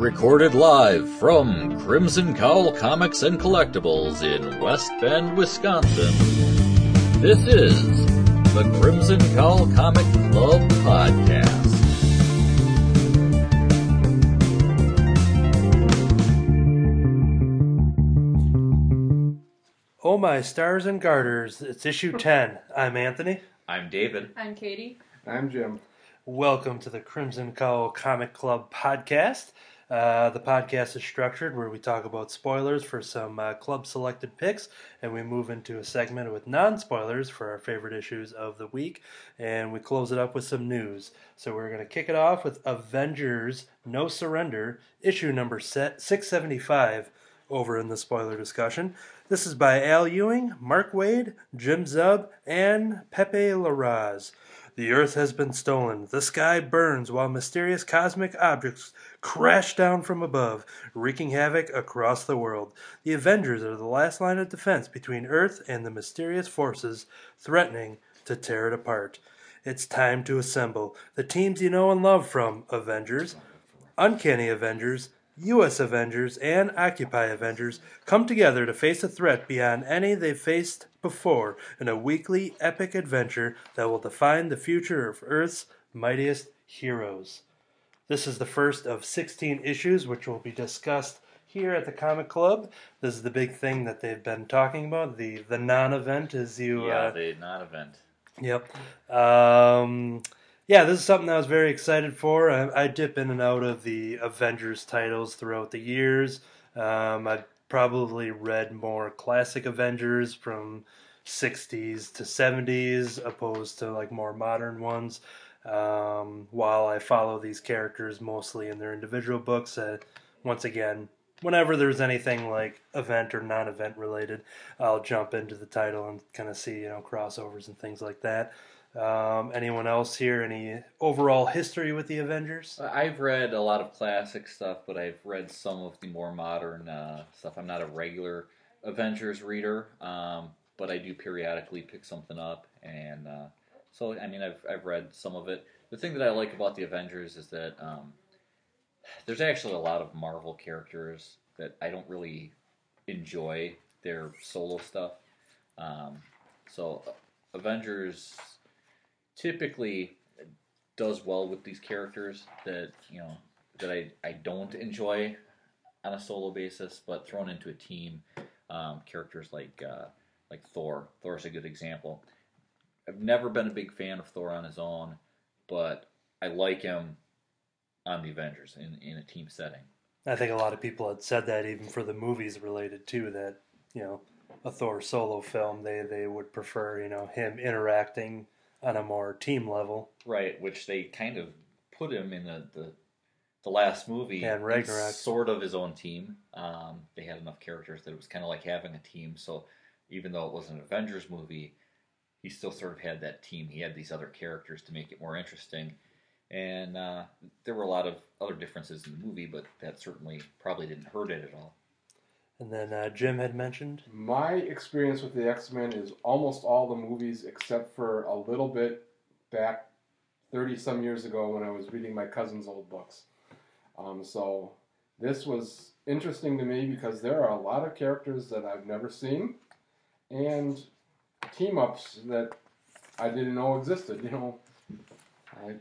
Recorded live from Crimson Cowl Comics and Collectibles in West Bend, Wisconsin. This is the Crimson Cowl Comic Club Podcast. Oh my stars and garters, it's issue 10. I'm Anthony. I'm David. I'm Katie. I'm Jim. Welcome to the Crimson Cowl Comic Club podcast. Uh, the podcast is structured where we talk about spoilers for some uh, club selected picks, and we move into a segment with non spoilers for our favorite issues of the week, and we close it up with some news. So we're going to kick it off with Avengers No Surrender, issue number set 675, over in the spoiler discussion. This is by Al Ewing, Mark Waid, Jim Zub, and Pepe Larraz. The Earth has been stolen. The sky burns while mysterious cosmic objects crash down from above, wreaking havoc across the world. The Avengers are the last line of defense between Earth and the mysterious forces threatening to tear it apart. It's time to assemble the teams you know and love from Avengers, Uncanny Avengers, U.S. Avengers, and Occupy Avengers come together to face a threat beyond any they've faced before in a weekly epic adventure that will define the future of Earth's mightiest heroes. This is the first of 16 issues, which will be discussed here at the Comic Club. This is the big thing that they've been talking about the the non-event, as you yeah, uh, the non-event. Yep. Um, yeah, this is something I was very excited for. I, I dip in and out of the Avengers titles throughout the years. Um, I've probably read more classic Avengers from 60s to 70s, opposed to like more modern ones. Um, while I follow these characters mostly in their individual books, uh, once again, whenever there's anything like event or non-event related, I'll jump into the title and kind of see you know crossovers and things like that. Um, anyone else here? Any overall history with the Avengers? I've read a lot of classic stuff, but I've read some of the more modern uh, stuff. I'm not a regular Avengers reader, um, but I do periodically pick something up, and uh, so I mean I've I've read some of it. The thing that I like about the Avengers is that um, there's actually a lot of Marvel characters that I don't really enjoy their solo stuff. Um, so Avengers typically does well with these characters that you know that I, I don't enjoy on a solo basis, but thrown into a team, um, characters like uh, like Thor. Thor's a good example. I've never been a big fan of Thor on his own, but I like him on the Avengers in, in a team setting. I think a lot of people had said that even for the movies related to That you know, a Thor solo film, they they would prefer you know him interacting on a more team level. Right, which they kind of put him in the the, the last movie. And Ragnarok. Sort of his own team. Um, they had enough characters that it was kind of like having a team. So even though it was an Avengers movie, he still sort of had that team. He had these other characters to make it more interesting. And uh, there were a lot of other differences in the movie, but that certainly probably didn't hurt it at all. And then uh, Jim had mentioned. My experience with the X Men is almost all the movies except for a little bit back 30 some years ago when I was reading my cousin's old books. Um, so this was interesting to me because there are a lot of characters that I've never seen and team ups that I didn't know existed. You know, I,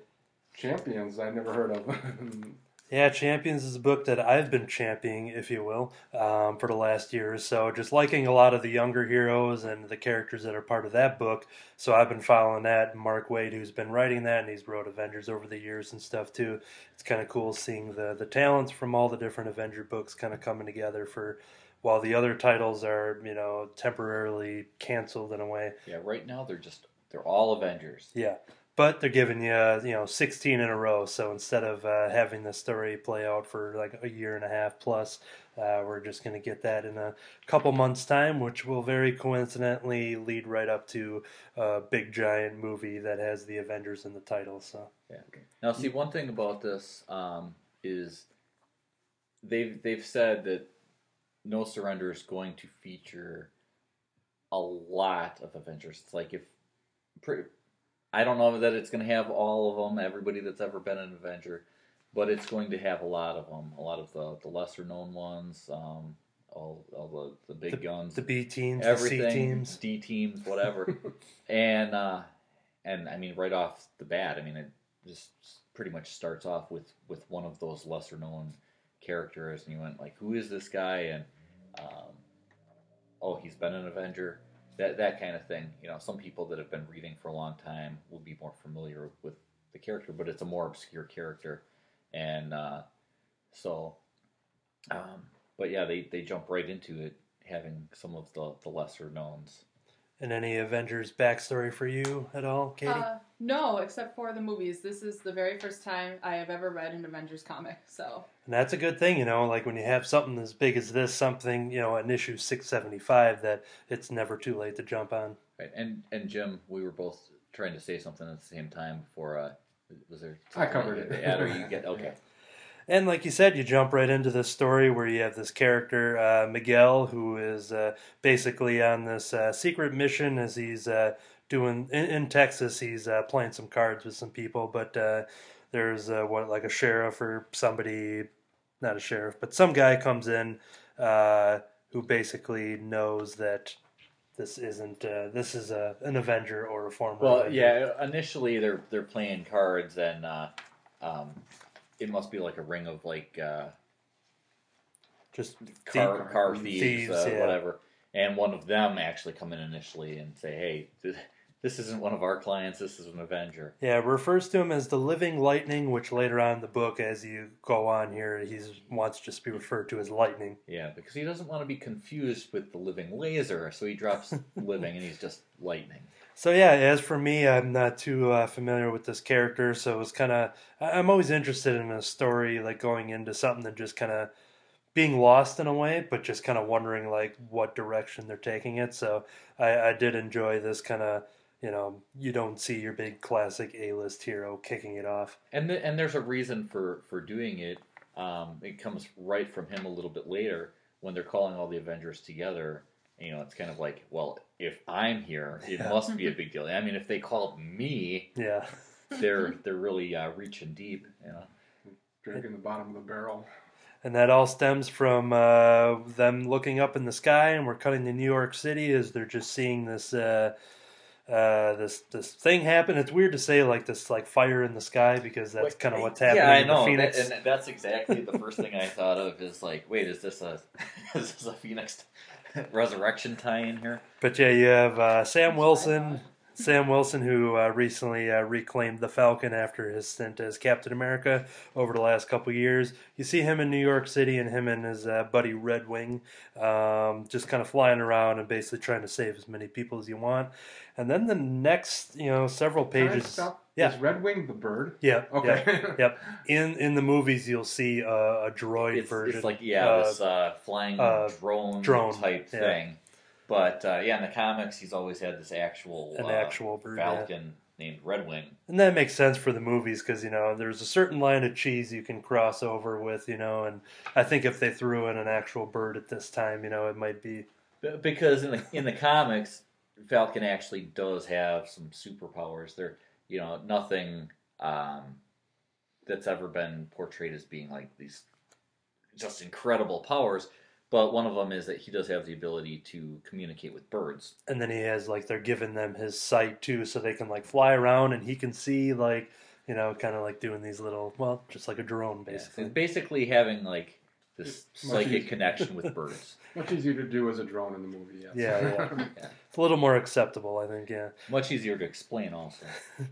champions I never heard of. Yeah, Champions is a book that I've been championing, if you will, um, for the last year or so. Just liking a lot of the younger heroes and the characters that are part of that book. So I've been following that. Mark Waid, who's been writing that, and he's wrote Avengers over the years and stuff too. It's kind of cool seeing the the talents from all the different Avenger books kind of coming together for. While the other titles are, you know, temporarily canceled in a way. Yeah, right now they're just they're all Avengers. Yeah, but they're giving you you know 16 in a row so instead of uh, having the story play out for like a year and a half plus uh, we're just going to get that in a couple months time which will very coincidentally lead right up to a big giant movie that has the avengers in the title so Yeah. Now, see, one thing about this um, is they've they've said that No Surrender is going to feature a lot of Avengers. It's like if pretty, I don't know that it's going to have all of them, everybody that's ever been an Avenger, but it's going to have a lot of them, a lot of the, the lesser known ones, um, all all the, the big guns, The B teams, everything, the C teams. D teams, whatever, and uh, and I mean right off the bat, I mean it just pretty much starts off with with one of those lesser known characters, and you went like, who is this guy? And um, oh, he's been an Avenger. That that kind of thing. You know, some people that have been reading for a long time will be more familiar with the character, but it's a more obscure character, and uh, so. Um, but yeah, they, they jump right into it, having some of the, the lesser knowns. And any Avengers backstory for you at all, Katie? Uh, no, except for the movies. This is the very first time I have ever read an Avengers comic. So and that's a good thing, you know, like when you have something as big as this, something, you know, an issue 675, that it's never too late to jump on. Right, and and Jim, we were both trying to say something at the same time before. Uh, was there? I covered it. to add, or you get okay. And like you said, you jump right into this story where you have this character, uh, Miguel, who is uh, basically on this uh, secret mission as he's uh, doing in, in Texas. He's uh, playing some cards with some people, but uh, there's uh, what like a sheriff or somebody, not a sheriff, but some guy comes in uh, who basically knows that this isn't uh, this is a, an Avenger or a former. Well, Avenger. yeah. Initially, they're they're playing cards, and uh, um, it must be like a ring of like uh, just car thief- car thieves, thieves, uh, yeah. whatever. And one of them actually come in initially and say, "Hey, this isn't one of our clients. This is an Avenger." Yeah, refers to him as the living lightning, which later on in the book, as you go on here, he wants to just be referred to as lightning. Yeah, because he doesn't want to be confused with the living laser, so he drops living and he's just lightning. So yeah, as for me, I'm not too uh, familiar with this character, so it was kind of I'm always interested in a story like going into something and just kind of being lost in a way, but just kind of wondering like what direction they're taking it. So I, I did enjoy this kind of you know you don't see your big classic A-list hero kicking it off. And th- and there's a reason for for doing it. Um, it comes right from him a little bit later when they're calling all the Avengers together. You know, it's kind of like, well, if I'm here, it Yeah. must be a big deal. I mean, if they called me, Yeah. they're they're really uh, reaching deep. You know. Drinking the bottom of the barrel. And that all stems from uh, them looking up in the sky, and we're cutting to New York City as they're just seeing this uh, uh, this this thing happened. It's weird to say like this like fire in the sky because that's kind of what's happening Yeah, I in know, the Phoenix. that- and that's exactly the first thing I thought of. Is like, wait, is this a is this a Phoenix resurrection tie-in here? But yeah, you have uh, Sam Wilson. Sam Wilson, who uh, recently uh, reclaimed the Falcon after his stint as Captain America over the last couple years. You see him in New York City and him and his uh, buddy Red Wing um, just kind of flying around and basically trying to save as many people as you want. And then the next, you know, several Can I pages. stop? Yeah. Is Red Wing the bird? Yep. Okay. Yep. yep. In in the movies, you'll see uh, a droid It's, version. it's like yeah, uh, this uh, flying uh, drone, drone, type yeah. thing. But uh, yeah, in the comics, he's always had this actual an uh, actual bird. yeah. Falcon named Red Wing. And that makes sense for the movies because you know there's a certain line of cheese you can cross over with, you know, and I think if they threw in an actual bird at this time, you know, it might be Because in the in the comics, Falcon actually does have some superpowers. They're you know nothing um, that's ever been portrayed as being like these just incredible powers. But one of them is that he does have the ability to communicate with birds. and then he has like they're giving them his sight too, so they can like fly around and he can see like you know, kind of like doing these little well, just like a drone basically. it's basically having like this Much psychic connection with birds. Much easier to do as a drone in the movie. Yes. Yeah, yeah. It's a little more acceptable, I think. Yeah. Much easier to explain, also.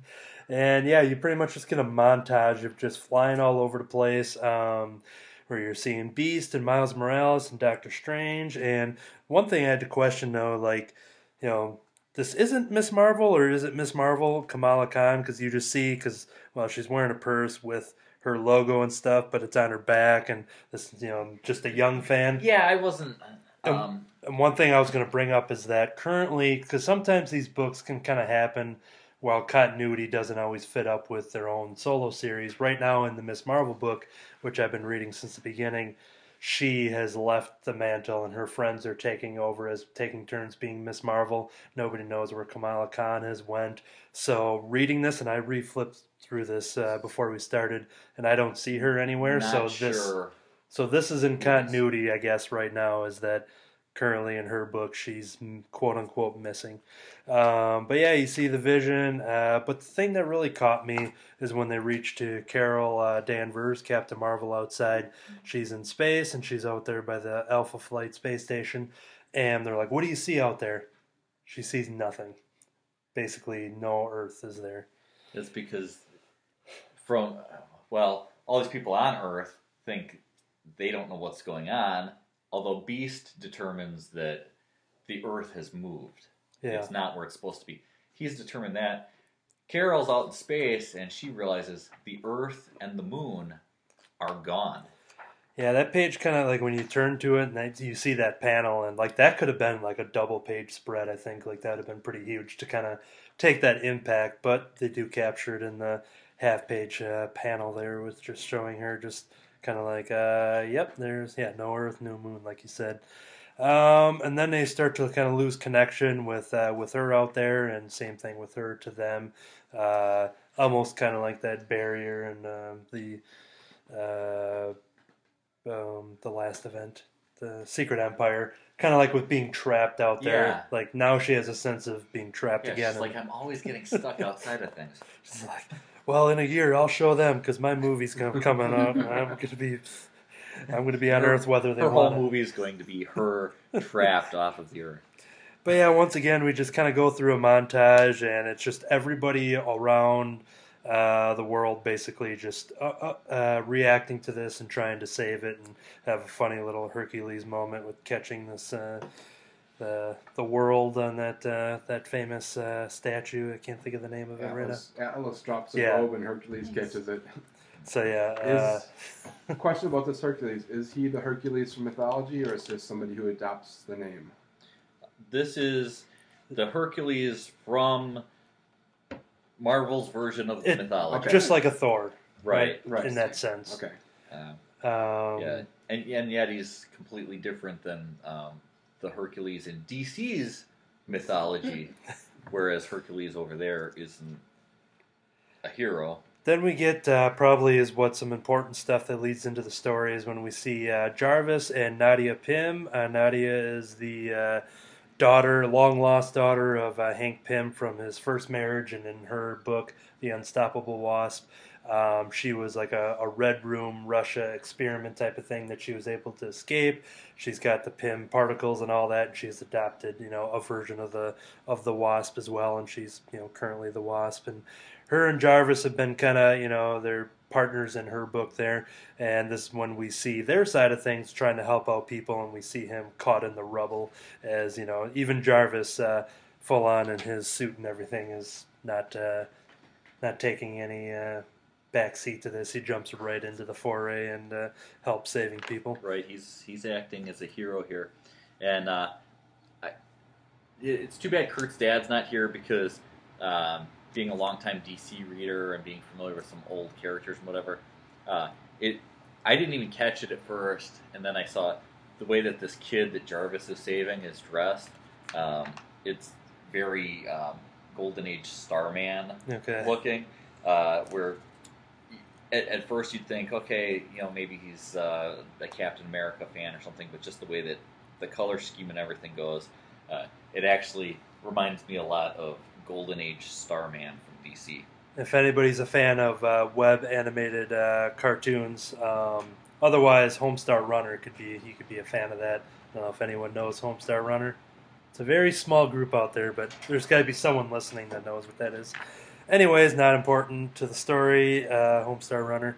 And yeah, you pretty much just get a montage of just flying all over the place, um, where you're seeing Beast and Miles Morales and Doctor Strange. And one thing I had to question though, like, you know, this isn't Miss Marvel or is it Miss Marvel Kamala Khan? Because you just see, because well, she's wearing a purse with her logo and stuff, but it's on her back, and this, you know, just a young fan. Yeah, I wasn't. Um, And one thing I was going to bring up is that currently, because sometimes these books can kind of happen while continuity doesn't always fit up with their own solo series. Right now, in the Miss Marvel book, which I've been reading since the beginning, she has left the mantle and her friends are taking over as taking turns being Miss Marvel. Nobody knows where Kamala Khan has went. So reading this, and I re-flipped through this uh, before we started, and I don't see her anywhere. Not so sure. this, so this is in continuity, I guess. Right now is that currently in her book she's mm, quote unquote missing. Um, but yeah, you see the vision. Uh, but the thing that really caught me is when they reach to Carol uh, Danvers, Captain Marvel, outside. She's in space and she's out there by the Alpha Flight space station. And they're like, What do you see out there? She sees nothing. Basically, no Earth is there. It's because from well, all these people on Earth think they don't know what's going on, although Beast determines that the Earth has moved. Yeah. It's not where it's supposed to be. He's determined that. Carol's out in space and she realizes the Earth and the Moon are gone. Yeah, that page kind of like when you turn to it and you see that panel, and like that could have been like a double page spread. I think like that would have been pretty huge to kind of take that impact, but they do capture it in the half page uh, panel there with just showing her just kind of like, uh, yep, there's yeah, no Earth, no Moon, like you said. Um, and then they start to kind of lose connection with uh, with her out there, and same thing with her to them. Uh, almost kind of like that barrier and um the uh, um, the last event, the Secret Empire, kind of like with being trapped out there. Yeah. Like now she has a sense of being trapped Yeah, again. she's like, I'm always getting stuck outside of things. She's like, well, in a year I'll show them because my movie's com- coming out. and I'm going to be, I'm going to be on Her- Earth whether they Her whole want it. movie is going to be her trapped off of the Earth. But yeah, once again, we just kind of go through a montage, and it's just everybody around uh, the world basically just uh, uh, uh, reacting to this and trying to save it, and have a funny little Hercules moment with catching this uh, the the world on that uh, that famous uh, statue. I can't think of the name of it right now. Atlas, Atlas drops a Yeah. robe and Hercules catches it. So yeah, uh, Is question about this Hercules: Is he the Hercules from mythology, or is this somebody who adopts the name? This is the Hercules from Marvel's version of the It- mythology. okay. just like a Thor, Right. Right. In that sense, Okay. Um, Um, yeah, and and yet he's completely different than um, the Hercules in DC's mythology, whereas Hercules over there isn't a hero. Then we get uh, probably is what some important stuff that leads into the story is when we see uh, Jarvis and Nadia Pym. Uh, Nadia is the uh, daughter, long lost daughter of uh, Hank Pym from his first marriage, and in her book, The Unstoppable Wasp, um, she was like a, a red room Russia experiment type of thing that she was able to escape. She's got the Pym particles and all that, and she's adopted, you know, a version of the of the Wasp as well, and she's you know currently the Wasp and her and Jarvis have been kind of, you know, they're partners in her book there. And this is when we see their side of things trying to help out people, and we see him caught in the rubble as, you know, even Jarvis, uh, full on in his suit and everything, is not uh, not taking any uh, backseat to this. He jumps right into the foray and uh, helps saving people. Right, he's he's acting as a hero here, and uh, I, it's too bad Kurt's dad's not here because um, being a longtime DC reader and being familiar with some old characters and whatever, uh, it I didn't even catch it at first, and then I saw the way that this kid that Jarvis is saving is dressed. Um, it's very um, Golden Age Starman Okay. looking, uh, where at, at first you'd think, okay, you know, maybe he's uh, a Captain America fan or something, but just the way that the color scheme and everything goes, uh, it actually reminds me a lot of Golden Age Starman from DC. if anybody's a fan of uh, web animated uh, cartoons. Um, otherwise, Homestar Runner could be he could be a fan of that. I don't know if anyone knows Homestar Runner. It's a very small group out there, but there's got to be someone listening that knows what that is. Anyways, not important to the story. Uh, Homestar Runner.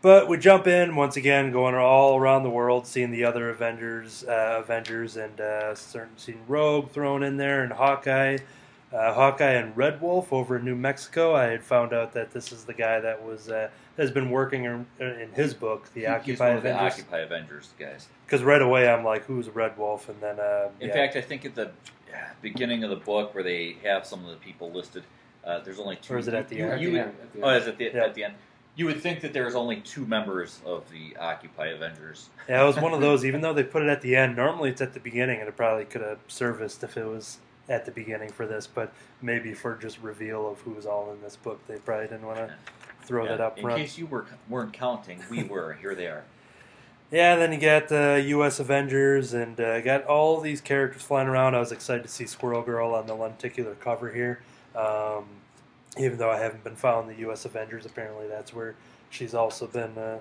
But we jump in once again, going all around the world, seeing the other Avengers, uh, Avengers, and uh, certain seeing Rogue thrown in there, and Hawkeye, uh, Hawkeye and Red Wolf over in New Mexico. I had found out that this is the guy that was uh, has been working in, in his book, the Occupy of the Avengers. Occupy Avengers guys. Because right away I'm like, who's Red Wolf? And then, uh, In yeah. fact, I think at the beginning of the book where they have some of the people listed, uh, there's only two. Or is it at the you- end? you- At the end, at the Oh, end. is it the, Yeah. at the end? You would think that there's only two members of the Occupy Avengers. Yeah, it was one of those. Even though they put it at the end, normally it's at the beginning, and it probably could have serviced if it was at the beginning for this. But maybe for just reveal of who's all in this book, they probably didn't want to throw Yeah, that up front. In front. case you were weren't counting, we were. Here they are. Yeah, then you got the U.S. Avengers, and uh, got all these characters flying around. I was excited to see Squirrel Girl on the lenticular cover here. Um, even though I haven't been following the U.S. Avengers, apparently that's where she's also been uh,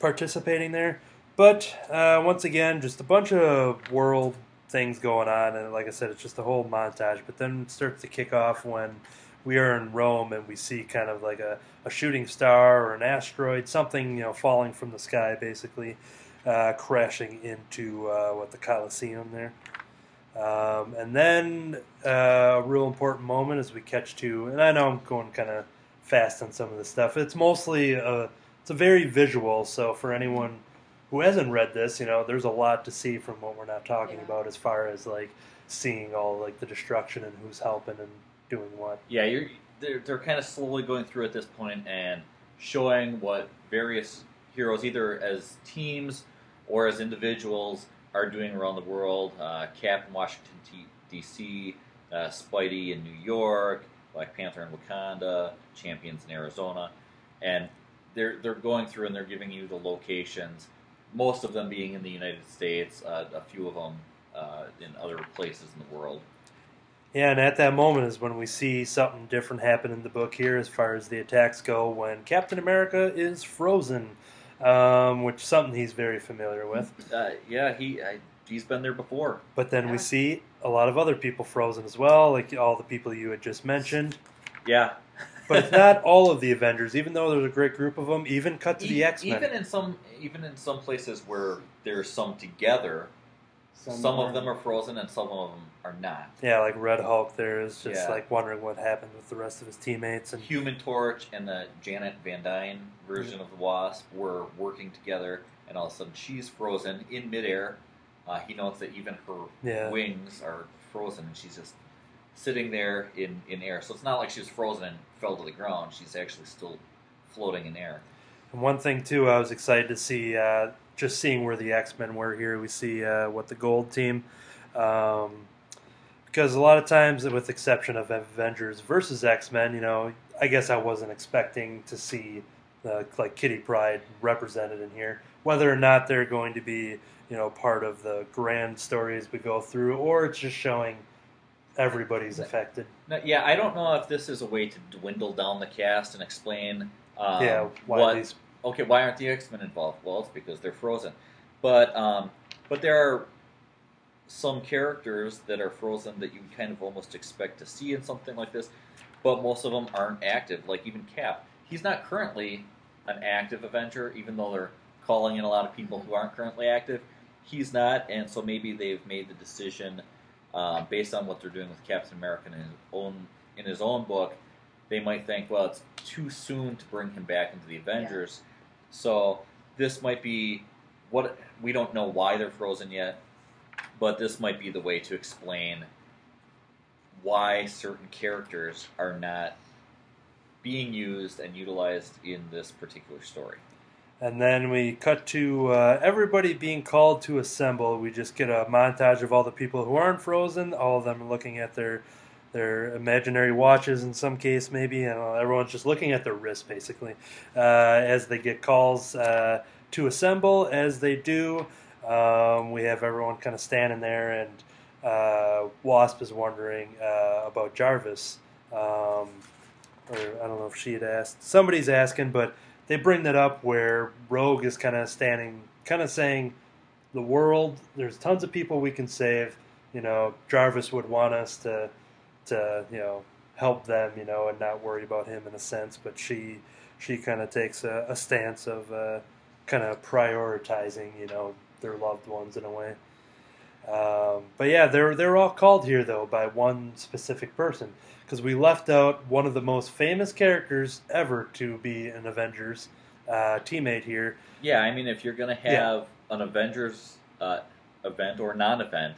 participating there. But uh, once again, just a bunch of world things going on, and like I said, it's just a whole montage. But then it starts to kick off when we are in Rome and we see kind of like a, a shooting star or an asteroid, something you know falling from the sky, basically uh, crashing into uh, what the Colosseum there. Um, and then uh, a real important moment as we catch to, and I know I'm going kind of fast on some of this stuff. It's mostly a, it's a very visual. So for anyone who hasn't read this, you know, there's a lot to see from what we're not talking Yeah. about as far as like seeing all like the destruction and who's helping and doing what. Yeah, you're they're, they're kind of slowly going through at this point and showing what various heroes, either as teams or as individuals, are doing around the world. Uh, Cap in Washington D.C., uh, Spidey in New York, Black Panther in Wakanda, Champions in Arizona, and they're they're going through and they're giving you the locations. Most of them being in the United States, uh, a few of them uh, in other places in the world. Yeah, and at that moment is when we see something different happen in the book here as far as the attacks go when Captain America is frozen, um, which is something he's very familiar with. Uh, yeah, he I, he's been there before. But then Yeah. we see a lot of other people frozen as well, like all the people you had just mentioned. Yeah, But it's not all of the Avengers, even though there's a great group of them. Even cut to the X Men. Even in some, even in some places where there's some together, some, of them are frozen and some of them are not. Yeah, like Red Hulk there is just Yeah. like wondering what happened with the rest of his teammates. And Human Torch and the Janet Van Dyne version of the Wasp were working together, and all of a sudden she's frozen in midair. Uh, he notes that even her Yeah. wings are frozen, and she's just sitting there in, in air. So it's not like she was frozen and fell to the ground. She's actually still floating in air. And one thing too, I was excited to see uh, just seeing where the X Men were here. We see uh, what the Gold Team, um, because a lot of times, with the exception of Avengers versus X Men, you know, I guess I wasn't expecting to see uh, like Kitty Pryde represented in here. Whether or not they're going to be, you know, part of the grand stories we go through, or it's just showing everybody's affected. Yeah, I don't know if this is a way to dwindle down the cast and explain um, yeah, why what. these Okay, why aren't the X Men involved? Well, it's because they're frozen. But um, but there are some characters that are frozen that you kind of almost expect to see in something like this, but most of them aren't active. Like even Cap, he's not currently an active Avenger, even though they're calling in a lot of people who aren't currently active. He's not, and so maybe they've made the decision uh, based on what they're doing with Captain America in his own in his own book. They might think, well, it's too soon to bring him back into the Avengers, so this might be what we don't know why they're frozen yet, but this might be the way to explain why certain characters are not being used and utilized in this particular story. And then we cut to uh, everybody being called to assemble. We just get a montage of all the people who aren't frozen. All of them looking at their their imaginary watches in some case, maybe. And everyone's just looking at their wrists, basically, uh, as they get calls uh, to assemble. As they do, um, we have everyone kind of standing there, and uh, Wasp is wondering uh, about Jarvis. Um, or I don't know if she had asked. Somebody's asking, but they bring that up where Rogue is kind of standing, kind of saying, the world. There's tons of people we can save. You know, Jarvis would want us to, to you know, help them. You know, and not worry about him in a sense. But she, she kind of takes a, a stance of uh, kind of prioritizing. You know, their loved ones in a way. Um, but yeah, they're they're all called here though by one specific person because we left out one of the most famous characters ever to be an Avengers uh, teammate here. Yeah, I mean, if you're going to Yeah. have an Avengers uh, event or non-event,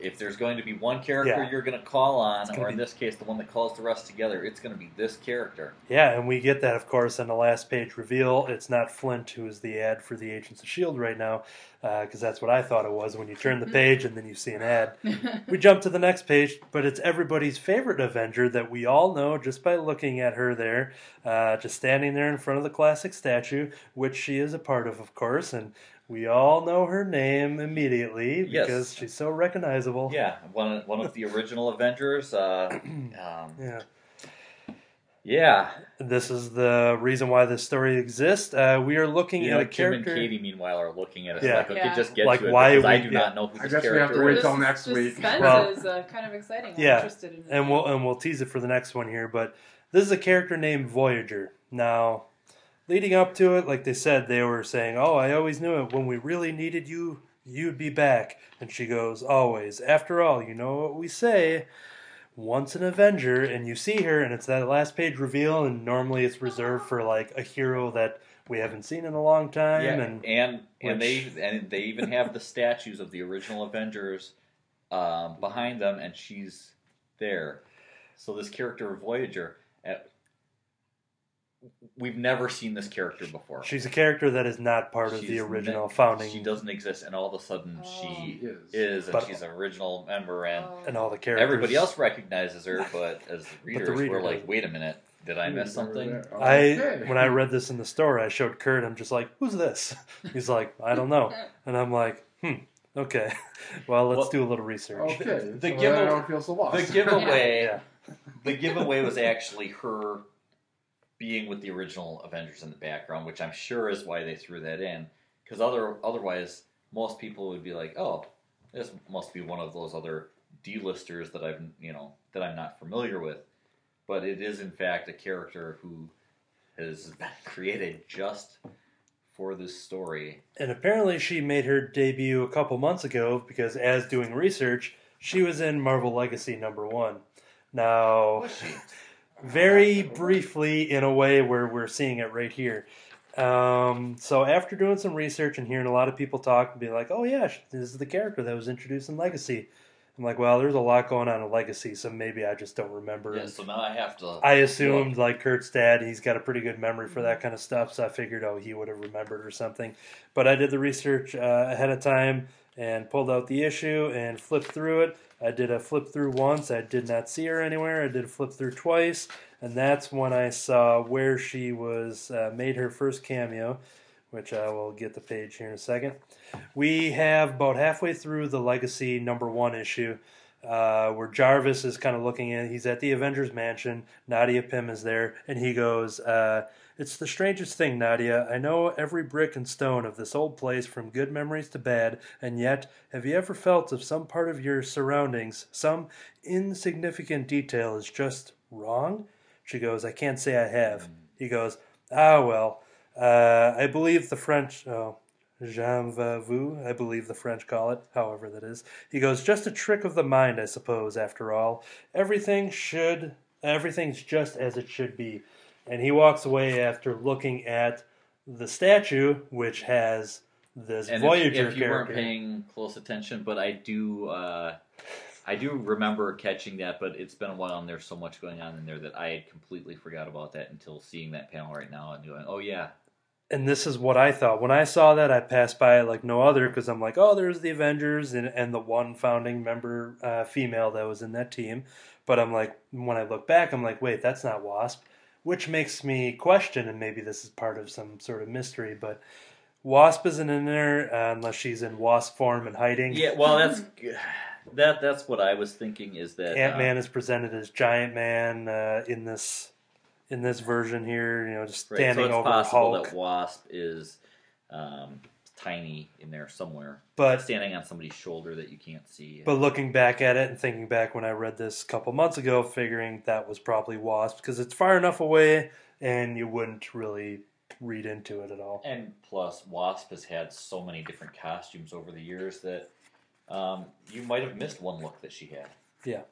if there's going to be one character Yeah. you're going to call on, gonna or in be- this case, the one that calls the rest together, it's going to be this character. Yeah, and we get that, of course, in the last page reveal. It's not Flint who is the ad for the Agents of S.H.I.E.L.D. right now, because that's what I thought it was when you turn the page and then you see an ad. we jump to the next page, but it's everybody's favorite Avenger that we all know just by looking at her there, uh, just standing there in front of the classic statue, which she is a part of, of course, and we all know her name immediately Yes. because she's so recognizable. Yeah, one of, one of the original Avengers. Uh, um, Yeah. yeah, This is the reason why this story exists. Uh, we are looking you at know, a Kim character. and Katie, meanwhile, are looking at us Yeah. like, okay, Yeah. just get Like, to it why because I we- do yeah. not know who I this guess we have to wait is. till The next week. Suspense Well- is uh, kind of exciting. I'm Yeah, interested in it. and we'll and we'll tease it for the next one here. But this is a character named Voyager. Now, leading up to it, like they said, they were saying, "Oh, I always knew it. When we really needed you, you'd be back." And she goes, "Always. After all, you know what we say." Once an Avenger, and you see her, and it's that last page reveal, and normally it's reserved for like a hero that we haven't seen in a long time, Yeah, and and and which- they and they even have the statues of the original Avengers um, behind them, and she's there. So this character Voyager, uh, we've never seen this character before. she's a character that is not part of She's the original ne- founding. She doesn't exist, and all of a sudden Oh. she She is. is, and But- she's an original member, and Oh. and all the characters. everybody else recognizes her, but as the the readers, reader we're like, "Wait a minute, did I miss something?" I Okay. when I read this in the store, I showed Kurt. I'm just like, "Who's this?" He's like, "I don't know," and I'm like, "Hmm, okay. Well, let's Well- do a little research." Okay, The so then I giveaway- don't feel so lost. The giveaway, Yeah. the giveaway was actually her being with the original Avengers in the background, which I'm sure is why they threw that in. Because other otherwise, most people would be like, "Oh, this must be one of those other D-listers that I've you know that I'm not familiar with." But it is in fact a character who has been created just for this story. And apparently, she made her debut a couple months ago because, as doing research, she was in Marvel Legacy number one. Now? very briefly, in a way where we're seeing it right here. Um, so after doing some research and hearing a lot of people talk and be like, "Oh yeah, this is the character that was introduced in Legacy," I'm like, "Well, there's a lot going on in Legacy, so maybe I just don't remember." Yeah. So now I have to. I assumed, like Kurt's dad, he's got a pretty good memory for that kind of stuff, so I figured, oh, he would have remembered or something. But I did the research uh, ahead of time and pulled out the issue and flipped through it. I did a flip through once. I did not see her anywhere. I did a flip through twice, and that's when I saw where she was uh, made her first cameo, which I will get the page here in a second. We have about halfway through the Legacy number one issue uh, where Jarvis is kind of looking in. He's at the Avengers Mansion. Nadia Pym is there, and he goes, uh, "It's the strangest thing, Nadia. I know every brick and stone of this old place, from good memories to bad, and yet, have you ever felt if some part of your surroundings, some insignificant detail, is just wrong?" She goes, "I can't say I have." He goes, "Ah, well, uh, I believe the French." Oh, Jean vu, I believe the French call it, however that is. He goes, just a trick of the mind, I suppose, after all. Everything should, everything's just as it should be. And he walks away after looking at the statue, which has this And if- Voyager if, you weren't paying close attention, but I do, uh, I do remember catching that. But it's been a while, and there's so much going on in there that I had completely forgot about that until seeing that panel right now and going, "Oh yeah, and this is what I thought. When I saw that, I passed by it like no other because I'm like, oh, there's the Avengers and, and the one founding member uh, female that was in that team. But I'm like, when I look back, I'm like, wait, that's not Wasp, which makes me question, and maybe this is part of some sort of mystery, but Wasp isn't in there uh, unless she's in Wasp form and hiding. yeah." Well, that's that. That's what I was thinking. Is that Ant Man uh, is presented as Giant Man uh, in this in this version here, you know, just standing right, so it's over possible Hulk. that Wasp is um, tiny in there somewhere, But standing on somebody's shoulder that you can't see. But looking back at it and thinking back when I read this a couple months ago, figuring that was probably Wasp because it's far enough away and you wouldn't really read into it at all. And plus, Wasp has had so many different costumes over the years that um, you might have missed one look that she had. Yeah.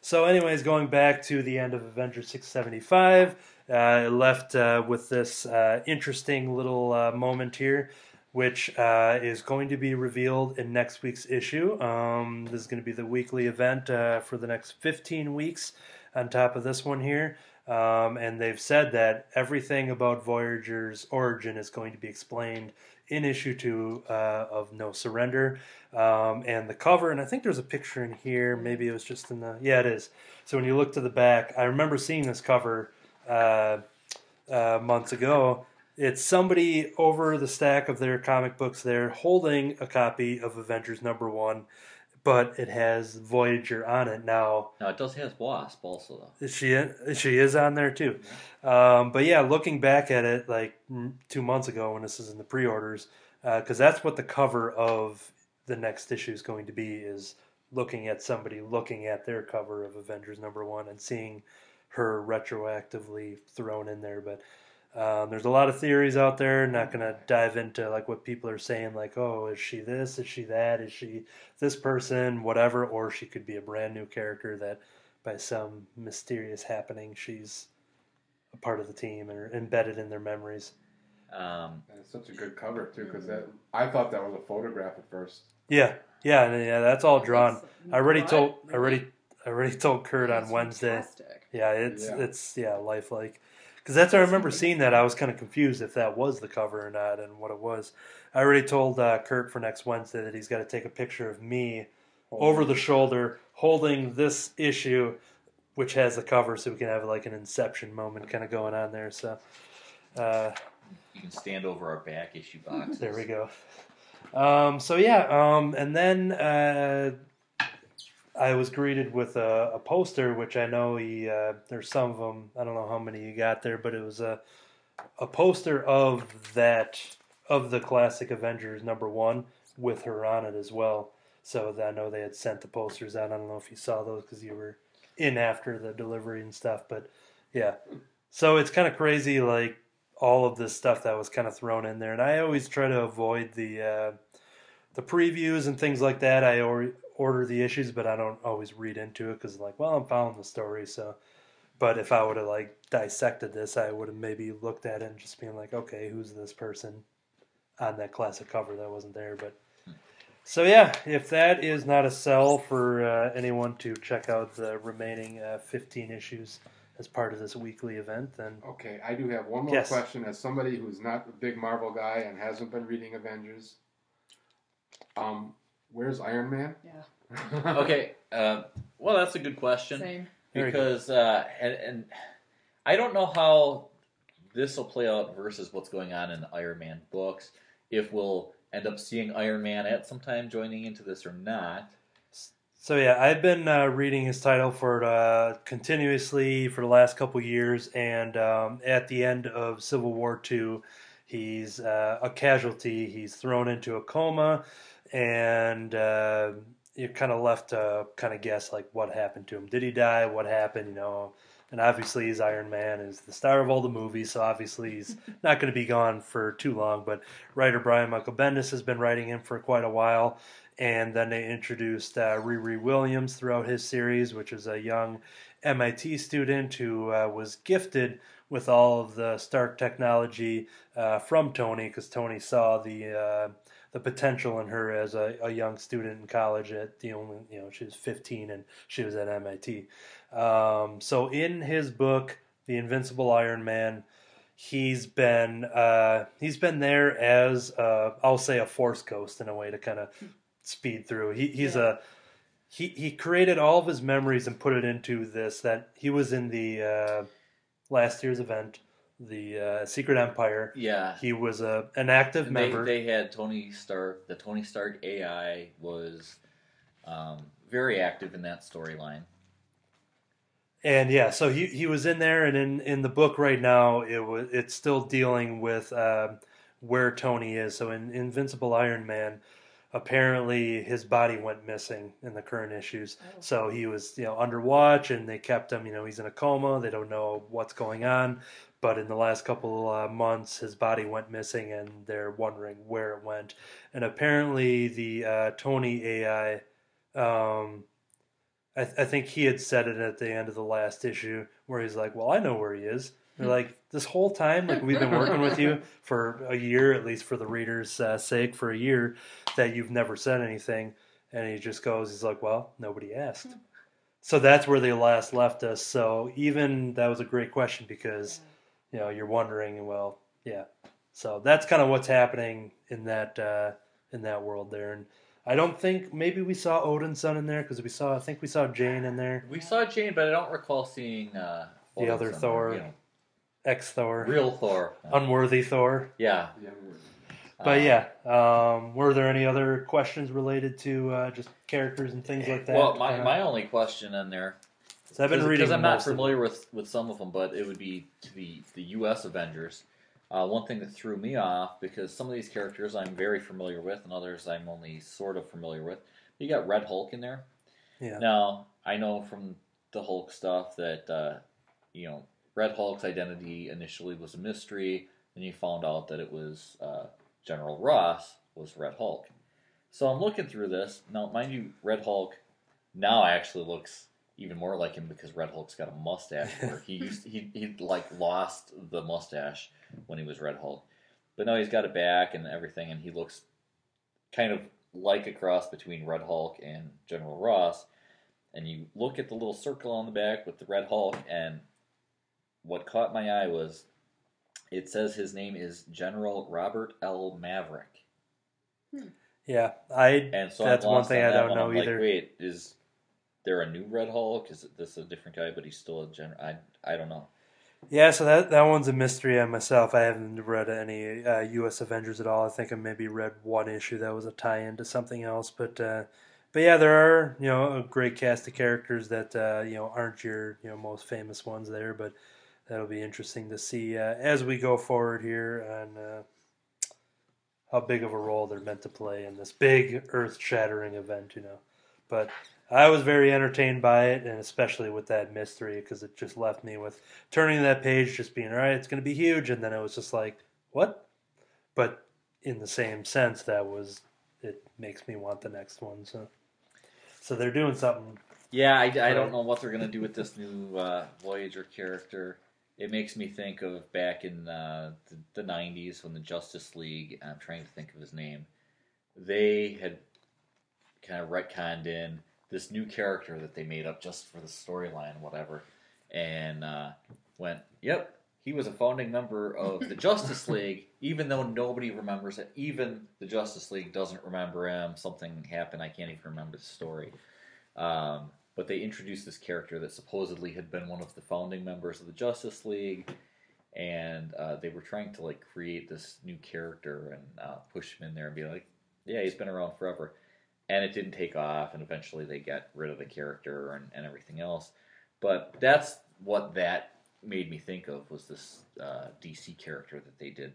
So, anyways, going back to the end of Avengers 675, uh, left uh, with this uh, interesting little uh, moment here. Which uh, is going to be revealed in next week's issue. Um, this is going to be the weekly event uh, for the next 15 weeks on top of this one here. Um, and they've said that everything about Voyager's origin is going to be explained in issue two uh, of No Surrender. Um, and the cover, and I think there's a picture in here. Maybe it was just in the. Yeah, it is. So when you look to the back, I remember seeing this cover uh, uh, months ago. It's somebody over the stack of their comic books there holding a copy of Avengers number one, but it has Voyager on it now. Now it does have Wasp also though. She she is on there too, um, but yeah, looking back at it like two months ago when this is in the pre-orders, because that's what the cover of the next issue is going to be is looking at somebody looking at their cover of Avengers number one and seeing her retroactively thrown in there. But um, there's a lot of theories out there. Not going to dive into like what people are saying, like, oh, is she this? Is she that? Is she this person? Whatever. Or she could be a brand new character that, by some mysterious happening, she's a part of the team or embedded in their memories. Um, And it's such a good cover too, because that I thought that was a photograph at first. Yeah, yeah, yeah. That's all drawn. I already told. I already. I already told Kurt on Wednesday. fantastic. Yeah, it's Yeah. it's yeah lifelike. Because that's I remember seeing that. I was kind of confused if that was the cover or not, and what it was. I already told uh, Kurt for next Wednesday that he's got to take a picture of me over the shoulder holding this issue, which has the cover, so we can have like an Inception moment kind of going on there. So. Uh, you can stand over our back issue box. there we go. Um, so yeah, um, and then uh, I was greeted with a, a poster, which I know he. Uh, there's some of them. I don't know how many you got there, but it was a a poster of that of the classic Avengers number one with her on it as well. So I know they had sent the posters out. I don't know if you saw those because you were in after the delivery and stuff, but yeah. So it's kind of crazy, like all of this stuff that was kind of thrown in there, and I always try to avoid the uh, the previews and things like that. I order the issues, but I don't always read into it because, like, well, I'm following the story, so. But if I would have like dissected this, I would have maybe looked at it and just being like, okay, who's this person on that classic cover that wasn't there? But so yeah, if that is not a sell for uh, anyone to check out the remaining uh, 15 issues as part of this weekly event, then Okay, I do have one more Yes. question. As somebody who's not a big Marvel guy and hasn't been reading Avengers, um, where's Iron Man? Yeah. Okay. Uh, well, that's a good question Same. Because uh, and, and I don't know how this will play out versus what's going on in the Iron Man books. If we'll end up seeing Iron Man at some time joining into this or not. So yeah, I've been uh, reading his title for uh, continuously for the last couple years, and um, at the end of Civil War Two, he's uh, a casualty. He's thrown into a coma, and uh, you're kind of left to kind of guess like what happened to him. Did he die? What happened? You know. And obviously, he's Iron Man, is the star of all the movies, so obviously he's not going to be gone for too long. But writer Brian Michael Bendis has been writing him for quite a while and then they introduced uh, Riri Williams throughout his series, which is a young MIT student who uh, was gifted with all of the Stark technology uh, from Tony, because Tony saw the uh, the potential in her as a, a young student in college. At the only, you know, she was 15 and she was at MIT. Um, so in his book, The Invincible Iron Man, he's been uh, he's been there as I'll say a force ghost in a way to kind of speed through. He he's Yeah. a he he created all of his memories and put it into this that he was in the uh, last year's event, the uh, Secret Empire. Yeah. He was a an active And they, member. they had Tony Stark. The Tony Stark AI was um, very active in that storyline. And yeah, so he he was in there, and in in the book right now, it was it's still dealing with um where Tony is. So in Invincible Iron Man, apparently his body went missing in the current issues. Oh. So he was you know under watch, and they kept him. You know he's in a coma. They don't know what's going on. But in the last couple uh, months, his body went missing, and they're wondering where it went. And apparently, the uh, Tony AI. Um, I, th- I think he had said it at the end of the last issue where he's like, "Well, I know where he is," They're like, this whole time, like we've been working with you for a year, at least for the reader's uh, sake, for a year, that you've never said anything. And he just goes, he's like, well, nobody asked. So that's where they last left us. So even that was a great question because, you know, you're wondering, well, yeah. So that's kind of what's happening in that uh, in that world there. And I don't think maybe we saw Odinson in there because we saw I think we saw Jane in there, We saw Jane, but I don't recall seeing uh, The Odin other somewhere, Thor. you know, ex Thor, real Thor. unworthy Thor. yeah, Yeah, But Uh, yeah, um, were there any other questions related to uh, just characters and things like that? Well, my, my only question in there, so I've been reading because I'm not familiar with, with some of them, but it would be to the the U.S. Avengers. Uh, one thing that threw me off because some of these characters I'm very familiar with, and others I'm only sort of familiar with. You got Red Hulk in there. Yeah. Now I know from the Hulk stuff that uh, you know Red Hulk's identity initially was a mystery, and you found out that it was uh, General Ross was Red Hulk. So I'm looking through this now, mind you, Red Hulk now actually looks even more like him because Red Hulk's got a mustache. Where he used he he like lost the mustache when he was Red Hulk, but now he's got it back and everything, and he looks kind of like a cross between Red Hulk and General Ross. And you look at the little circle on the back with the Red Hulk, and what caught my eye was it says his name is General Robert L. Maverick. Hmm. Yeah, I And so That's I'm one thing on I don't one. know I'm like, either. wait, is there a new Red Hulk? Is this is a different guy, but he's still a general? I I don't know. yeah. So that that one's a mystery on myself. I haven't read any uh, U.S. Avengers at all. I think I maybe read one issue that was a tie-in to something else, but. Uh, but yeah, there are you know a great cast of characters that uh, you know aren't your you know most famous ones there, but that'll be interesting to see uh, as we go forward here on uh, how big of a role they're meant to play in this big earth-shattering event, you know. But I was very entertained by it, and especially with that mystery because it just left me with turning that page, just being all right, it's going to be huge, and then it was just like what? But in the same sense, that was it makes me want the next one. So, so they're doing something. Yeah, I, I don't know what they're gonna do with this new uh, Voyager character. It makes me think of back in uh, the, the '90s when the Justice League. I'm trying to think of his name. They had kind of retconned in this new character that they made up just for the storyline, whatever, and uh, went, "Yep, he was a founding member of the Justice League, even though nobody remembers it. Even the Justice League doesn't remember him. Something happened. I can't even remember the story." Um, but they introduced this character that supposedly had been one of the founding members of the Justice League, and uh, they were trying to like create this new character and uh, push him in there and be like, "Yeah, he's been around forever," and it didn't take off, and eventually they got rid of the character and, and everything else. But that's what that made me think of was this uh, DC character that they did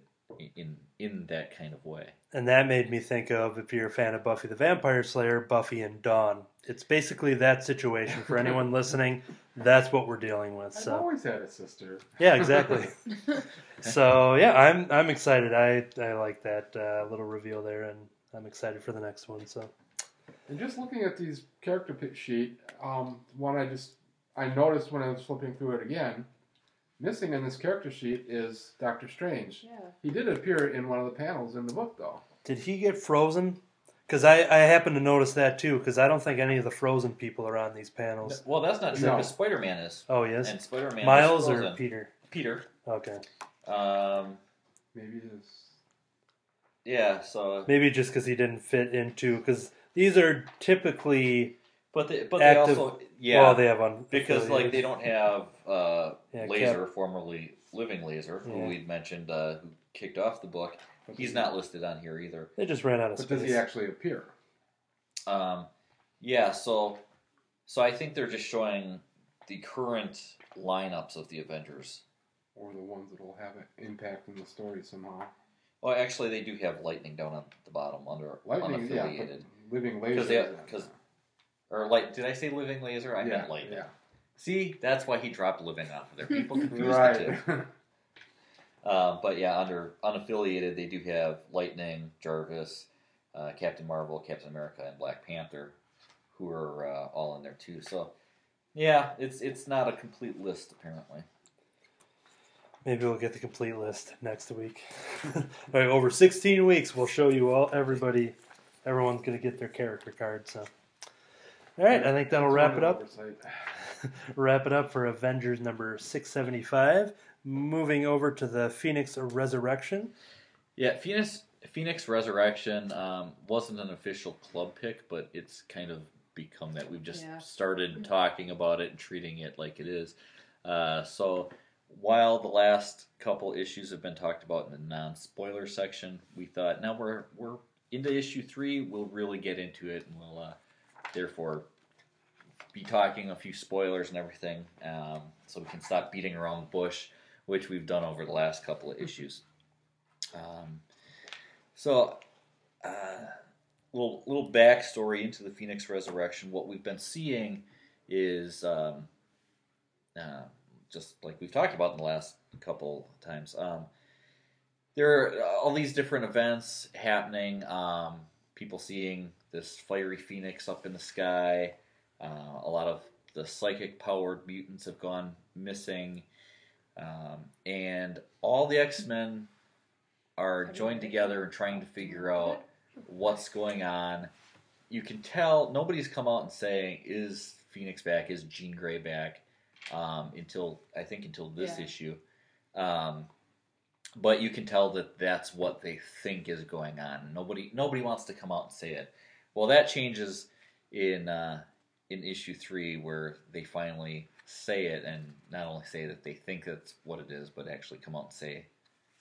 in in that kind of way. And that made me think of if you're a fan of Buffy the Vampire Slayer, Buffy and Dawn. It's basically that situation for anyone listening. That's what we're dealing with. I've So always had a sister. yeah, exactly. so yeah, I'm I'm excited. I I like that uh, little reveal there, and I'm excited for the next one. So And just looking at these character pit sheet, um, one I just I noticed when I was flipping through it again, missing in this character sheet is Doctor Strange. Yeah. He did appear in one of the panels in the book, though. did he get frozen? Because I I happen to notice that too. Because I don't think any of the frozen people are on these panels. Well, that's not true No. because Spider Man is, Oh yes, and Spider Man Miles or Peter? Peter. Okay, Um, Maybe it is. yeah, so maybe just because he didn't fit into because these are typically but they, but Active- they also yeah well they have on because like they don't have uh, Yeah, Laser, formerly Living Laser, who Yeah. we'd mentioned uh, who kicked off the book. He's not listed on here either. They just ran out of But space. does he actually appear? Um, yeah, so so I think they're just showing the current lineups of the Avengers. Or the ones that will have an impact in the story somehow? Well, actually, they do have Lightning down on the bottom under Lightning, unaffiliated. but living laser. because or light. Did I say Living Laser? I yeah, meant Lightning. yeah. See, that's why he dropped Living off of there. People confuse the two. Um, but yeah, under unaffiliated, they do have Lightning, Jarvis, uh, Captain Marvel, Captain America, and Black Panther, who are uh, all in there too. So yeah, it's it's not a complete list apparently. Maybe we'll get the complete list next week. all right, over 16 weeks, we'll show you all everybody. Everyone's gonna get their character card. So, all right, I think that'll wrap it up. Wrap it up for Avengers number 675. Moving over to the Phoenix Resurrection. Yeah, Phoenix Phoenix Resurrection um, wasn't an official club pick, but it's kind of become that. We've just Yeah. started talking about it and treating it like it is. Uh, so while the last couple issues have been talked about in the non-spoiler section, we thought now we're we're into issue three. We'll really get into it, and we'll uh, therefore be talking a few spoilers and everything, um, so we can stop beating around the bush, which we've done over the last couple of issues. Um, so, uh, little little backstory into the Phoenix Resurrection. What we've been seeing is um, uh, just like we've talked about in the last couple times. Um, there are all these different events happening. Um, people seeing this fiery phoenix up in the sky. Uh, a lot of the psychic powered mutants have gone missing. Um, and all the X Men are joined together and trying to figure out what's going on. You can tell nobody's come out and saying is Phoenix back, is Jean Grey back, um, until I think until this Yeah. issue. Um, but you can tell that that's what they think is going on. Nobody nobody wants to come out and say it. Well, that changes in uh, in issue three where they finally say it and not only say that they think that's what it is, but actually come out and say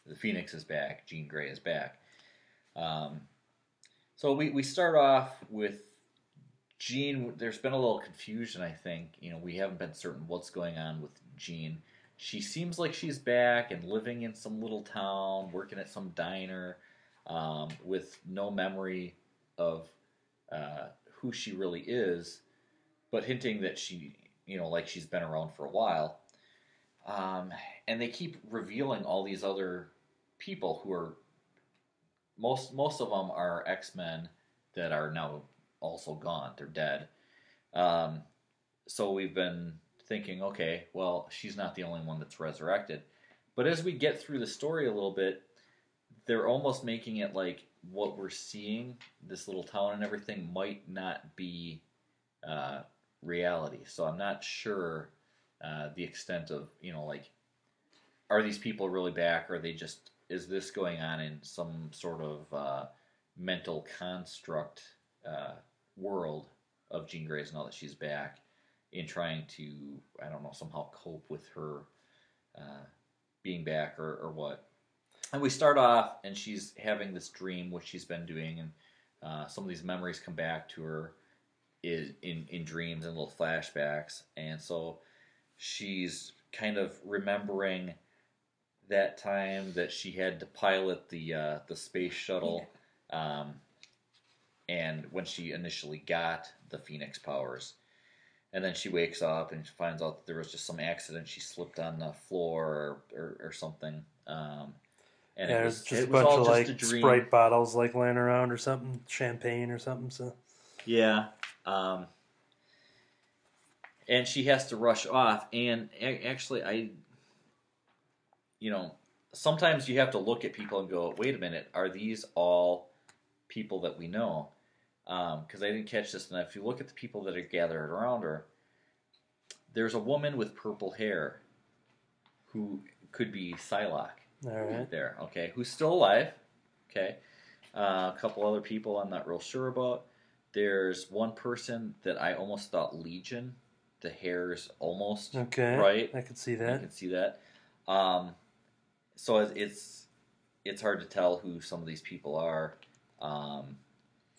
the Phoenix is back, Jean Grey is back. Um, so we, we start off with Jean. There's been a little confusion, I think. You know, we haven't been certain what's going on with Jean. She seems like she's back and living in some little town, working at some diner, um, with no memory of uh, who she really is, but hinting that she, you know, like she's been around for a while. Um, and they keep revealing all these other people who are most most of them are X Men that are now also gone. They're dead. Um, so we've been thinking, okay, well, she's not the only one that's resurrected. But as we get through the story a little bit, they're almost making it like what we're seeing, this little town and everything, might not be uh, reality. So I'm not sure uh, the extent of, you know, like, are these people really back? Or are they just, is this going on in some sort of uh, mental construct uh, world of Jean Grey's now that she's back in trying to, I don't know, somehow cope with her uh, being back or, or what? And we start off, and she's having this dream, which she's been doing, and uh, some of these memories come back to her is in in dreams and little flashbacks, and so she's kind of remembering that time that she had to pilot the uh, the space shuttle, um, and when she initially got the Phoenix powers, and then she wakes up and finds out that there was just some accident. She slipped on the floor or or, or something. Um, and yeah, it was, just it a bunch of like. Sprite bottles like laying around or something, champagne or something. So Yeah. Um, and she has to rush off. And actually, I, you know, sometimes you have to look at people and go, wait a minute, are these all people that we know? Because I didn't catch this. And if you look at the people that are gathered around her, there's a woman with purple hair who could be Psylocke all right, there, okay, who's still alive, okay. Uh, a couple other people I'm not real sure about. There's one person that I almost thought Legion. The hair's almost okay, right. I can see that. can see that. Um, so it's, it's it's hard to tell who some of these people are. Um,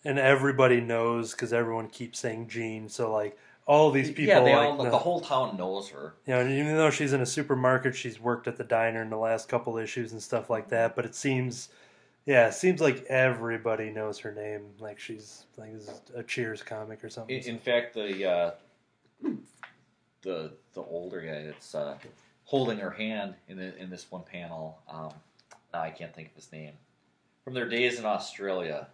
And everybody knows because everyone keeps saying Jean. So like all these people, yeah, they like, all, know- the whole town knows her. You know, even though she's in a supermarket, she's worked at the diner in the last couple issues and stuff like that. But it seems, yeah, it seems like everybody knows her name. Like she's like this is a Cheers comic or something. In, in fact, the uh, the the older guy that's uh, holding her hand in the, in this one panel, um, now I can't think of his name. From their days in Australia,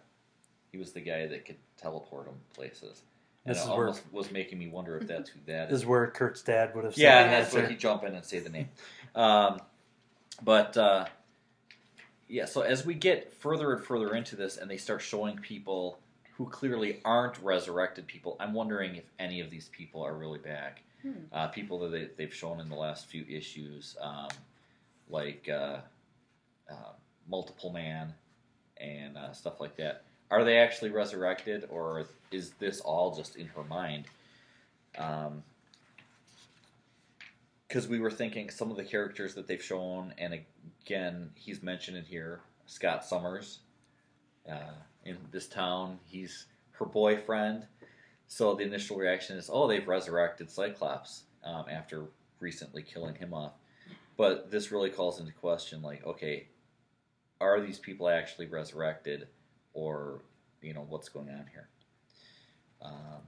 he was the guy that could teleport him places. And This it is where- almost was making me wonder if that's who that this is. is where Kurt's dad would have. said Yeah, the and that's answer. where he jump in and say the name. Um, but uh, yeah, so as we get further and further into this, and they start showing people who clearly aren't resurrected people, I'm wondering if any of these people are really back. Hmm. Uh, people that they, they've shown in the last few issues, um, like uh, uh, Multiple Man and uh, stuff like that. Are they actually resurrected, or is this all just in her mind? Um, because we were thinking some of the characters that they've shown, and again, he's mentioned in here Scott Summers. Uh, in this town, he's her boyfriend. So the initial reaction is, oh, they've resurrected Cyclops um, after recently killing him off. But this really calls into question, like, okay, are these people actually resurrected, or you know, what's going on here? Um,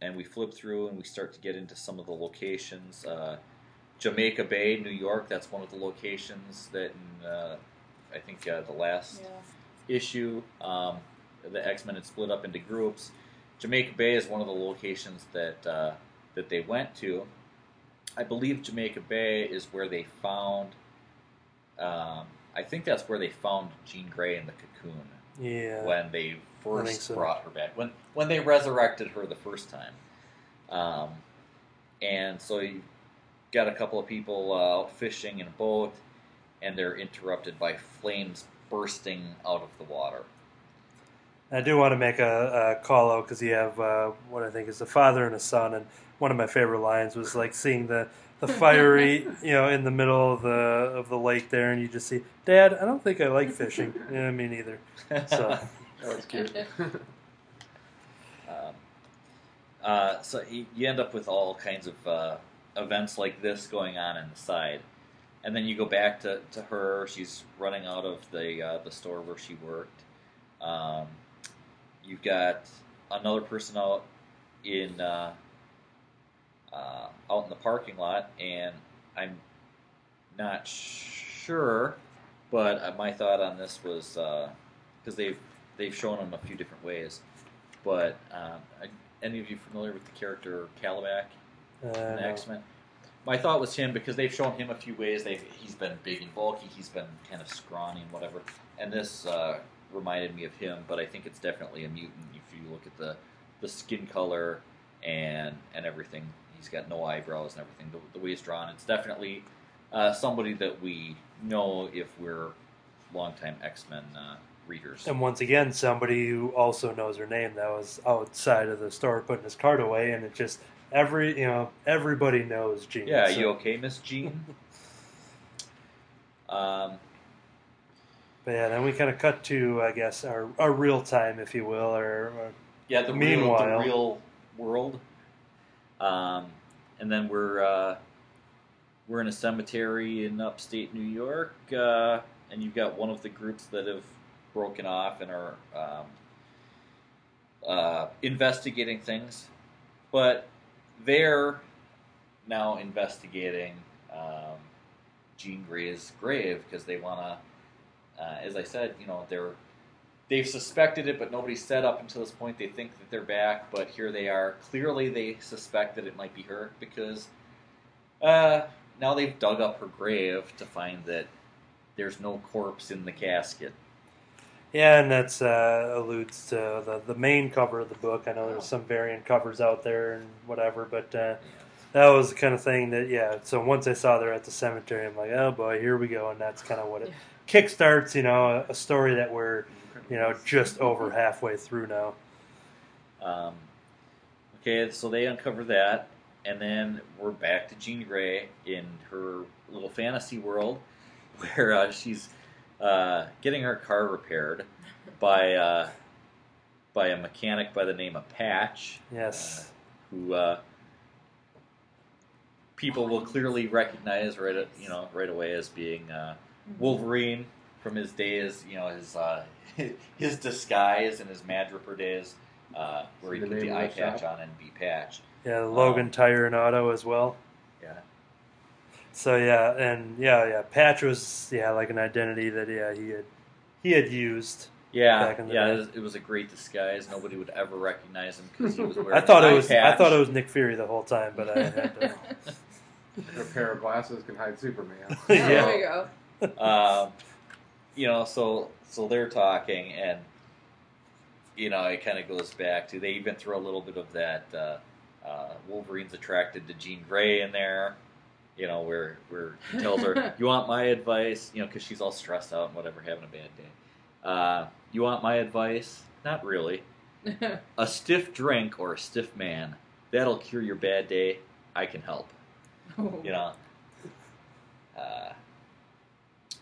and we flip through and we start to get into some of the locations. Uh, Jamaica Bay, New York. That's one of the locations that in, uh, I think uh, the last Yeah. issue, um, the X Men had split up into groups. Jamaica Bay is one of the locations that uh, that they went to. I believe Jamaica Bay is where they found. Um, I think that's where they found Jean Grey in the cocoon Yeah. when they first so. brought her back. When when they resurrected her the first time, um, and so you got a couple of people uh, out fishing in a boat, and they're interrupted by flames bursting out of the water. I do want to make a, a call out because you have uh, what I think is a father and a son, and one of my favorite lines was like seeing the the fiery, you know, in the middle of the of the lake there, and you just see, Dad, I don't think I like fishing. yeah, me neither. So That was cute. Um, uh, so you, end up with all kinds of uh, events like this going on in the side, and then you go back to, to her. She's running out of the uh, the store where she worked. Um, you've got another person out in uh, uh, out in the parking lot, and I'm not sure, but uh, my thought on this was because they've they've shown him a few different ways. But um, any of you familiar with the character Caliban uh, in. X Men? My thought was him because they've shown him a few ways. They he's been big and bulky. He's been kind of scrawny and whatever. And this uh, reminded me of him, but I think it's definitely a mutant. If you look at the the skin color and and everything, he's got no eyebrows and everything. The, the way he's drawn, it's definitely uh, somebody that we know if we're longtime X Men uh, readers. And once again, somebody who also knows her name that was outside of the store putting his card away, and it just every you know everybody knows Jean. Yeah, so- you okay, Miss Jean? um, But yeah, then we kind of cut to I guess our, our real time, if you will, or, or yeah, the real, Meanwhile- the real world. Um, and then we're uh, we're in a cemetery in upstate New York, uh, and you've got one of the groups that have broken off and are um, uh, investigating things, but they're now investigating um, Jean Grey's grave because they want to, uh, as I said, you know, they're they've suspected it, but nobody said up until this point they think that they're back. But here they are. Clearly, they suspect that it might be her because uh, now they've dug up her grave to find that there's no corpse in the casket. yeah, and that's uh, alludes to the the main cover of the book. I know there's some variant covers out there and whatever, but uh, that was the kind of thing that yeah. So once I saw they're at the cemetery, I'm like, oh boy, here we go, and that's kind of what it Yeah. kickstarts. You know, a, a story that we're you know just over halfway through now. Um, okay, so they uncover that, and then we're back to Jean Grey in her little fantasy world, where uh, she's uh, getting her car repaired by uh, by a mechanic by the name of Patch, Yes. who uh, people will clearly recognize right you know right away as being uh, Wolverine from his days, you know his uh, his disguise and his Madripoor days, uh, where he The put the eye patch shop? on and be patch. Yeah, Logan Um, Tire and Auto as well. Yeah, So yeah, and yeah, yeah, Patch was yeah like an identity that yeah he had he had used. yeah, Back in the yeah. day. It was, it was a great disguise. Nobody would ever recognize him because he was wearing. I thought it eye was I thought it was Nick Fury the whole time, but I had to. A pair of glasses can hide Superman. Yeah. There we go. um, you know, so so they're talking, and you know, it kind of goes back to they even throw a little bit of that uh, uh, Wolverine's attracted to Jean Grey in there. You know, where where he tells her, "You want my advice?" You know, because she's all stressed out and whatever, having a bad day. Uh, you want my advice? Not really. A stiff drink or a stiff man that'll cure your bad day. I can help. You know. Uh,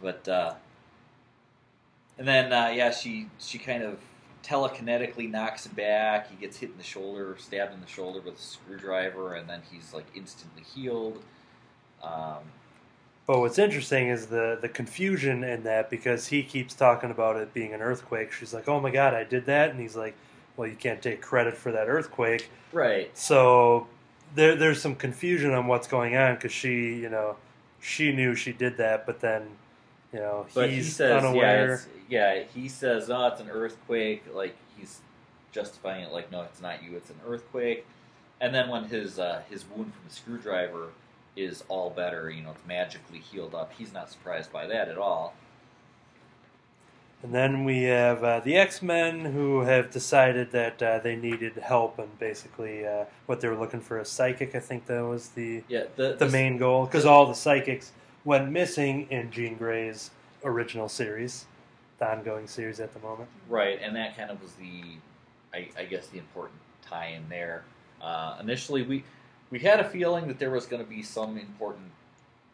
but uh, and then uh, yeah, she she kind of telekinetically knocks him back. He gets hit in the shoulder, stabbed in the shoulder with a screwdriver, and then he's like instantly healed. Um, But what's interesting is the the confusion in that because he keeps talking about it being an earthquake. She's like, "Oh my god, I did that," and he's like, "Well, you can't take credit for that earthquake." right. So there there's some confusion on what's going on because she, you know, she knew she did that, but then, you know, But he says, yeah, unaware. it's, yeah, he says, oh, it's an earthquake. Like he's justifying it, like, no, it's not you, it's an earthquake. And then when his uh, his wound from the screwdriver is all better, you know, it's magically healed up. He's not surprised by that at all. And then we have uh, the X Men who have decided that uh, they needed help, and basically uh, what they were looking for a psychic. I think that was the Yeah, the the the- main goal because all the psychics went missing in Jean Grey's original series, the ongoing series at the moment. Right, and that kind of was the, I, I guess, the important tie-in there. Uh, initially, we we had a feeling that there was going to be some important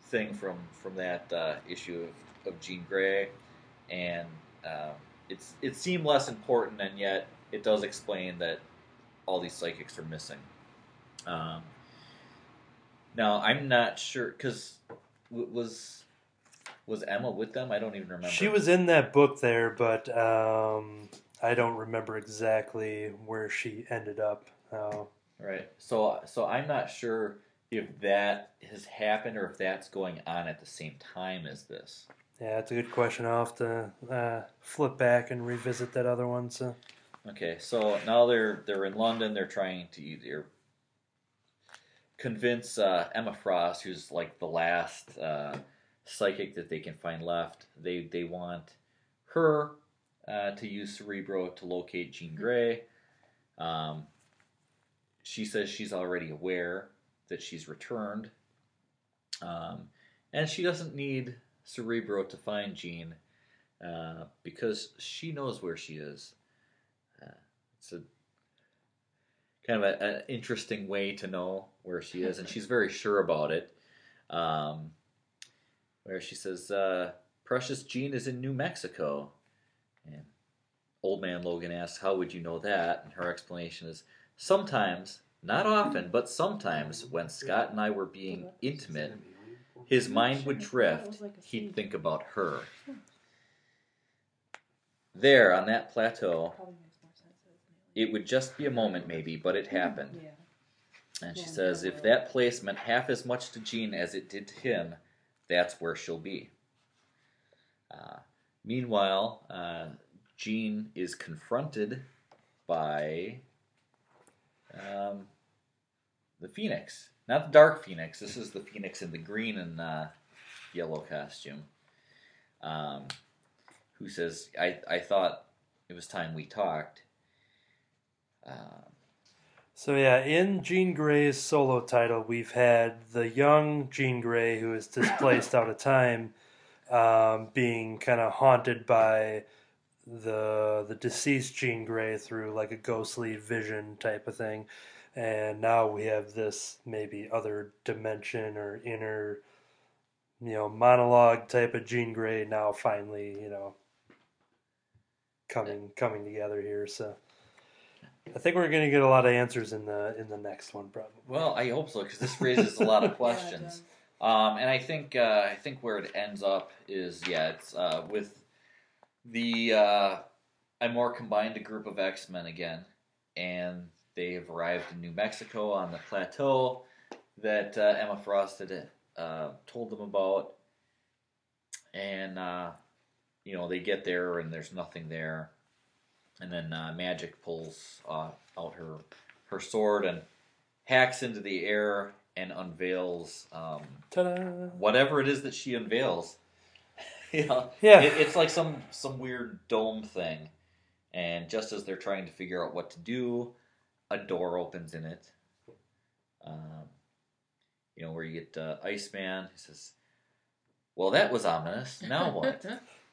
thing from from that uh, issue of, of Jean Grey, and um, it's it seemed less important, and yet it does explain that all these psychics are missing. Um, now, I'm not sure because was was Emma with them? I don't even remember. She was in that book there, but um, I don't remember exactly where she ended up. Uh, Right. So so I'm not sure if that has happened or if that's going on at the same time as this. yeah, it's a good question. I'll have to uh, flip back and revisit that other one. So. Okay, so now they're they're in London. They're trying to either convince uh, Emma Frost, who's like the last uh, psychic that they can find left. They they want her uh, to use Cerebro to locate Jean Grey. Um, she says she's already aware that she's returned, um, and she doesn't need Cerebro to find Jean uh, because she knows where she is. Uh, it's a kind of an interesting way to know where she is, and she's very sure about it. Um, where she says, uh, "Precious Jean is in New Mexico," and Old Man Logan asks, "How would you know that?" And her explanation is, "Sometimes, not often, but sometimes, when Scott and I were being intimate, his mind would drift. He'd think about her." There, on that plateau, Probably makes more sense as an it would just be a moment, maybe, but it happened. Yeah. And she Yeah, says, if that place meant half as much to Jean as it did to him, that's where she'll be. Uh, meanwhile, uh, Jean is confronted by um, the Phoenix. Not the Dark Phoenix. This is the Phoenix in the green and uh, yellow costume. Um, who says, I, I thought it was time we talked. So yeah, in Jean Grey's solo title, we've had the young Jean Grey who is displaced out of time, um, being kind of haunted by the the deceased Jean Grey through like a ghostly vision type of thing, and now we have this maybe other dimension or inner, you know, monologue type of Jean Grey now finally you know coming coming together here. So. I think we're going to get a lot of answers in the in the next one, probably. Well, I hope so because this raises a lot of questions. does. um, and I think uh, I think where it ends up is yeah, it's uh, with the uh, more combined a group of X Men again, and they have arrived in New Mexico on the plateau that uh, Emma Frost had uh, told them about, and uh, you know they get there and there's nothing there, and then uh, Magik pulls uh, out her her sword and hacks into the air and unveils um, Ta-da! whatever it is that she unveils. yeah, Yeah. It, it's like some some weird dome thing, and just as they're trying to figure out what to do, a door opens in it. Um, you know where you get uh, Iceman. He says, "Well, that was ominous. Now what?"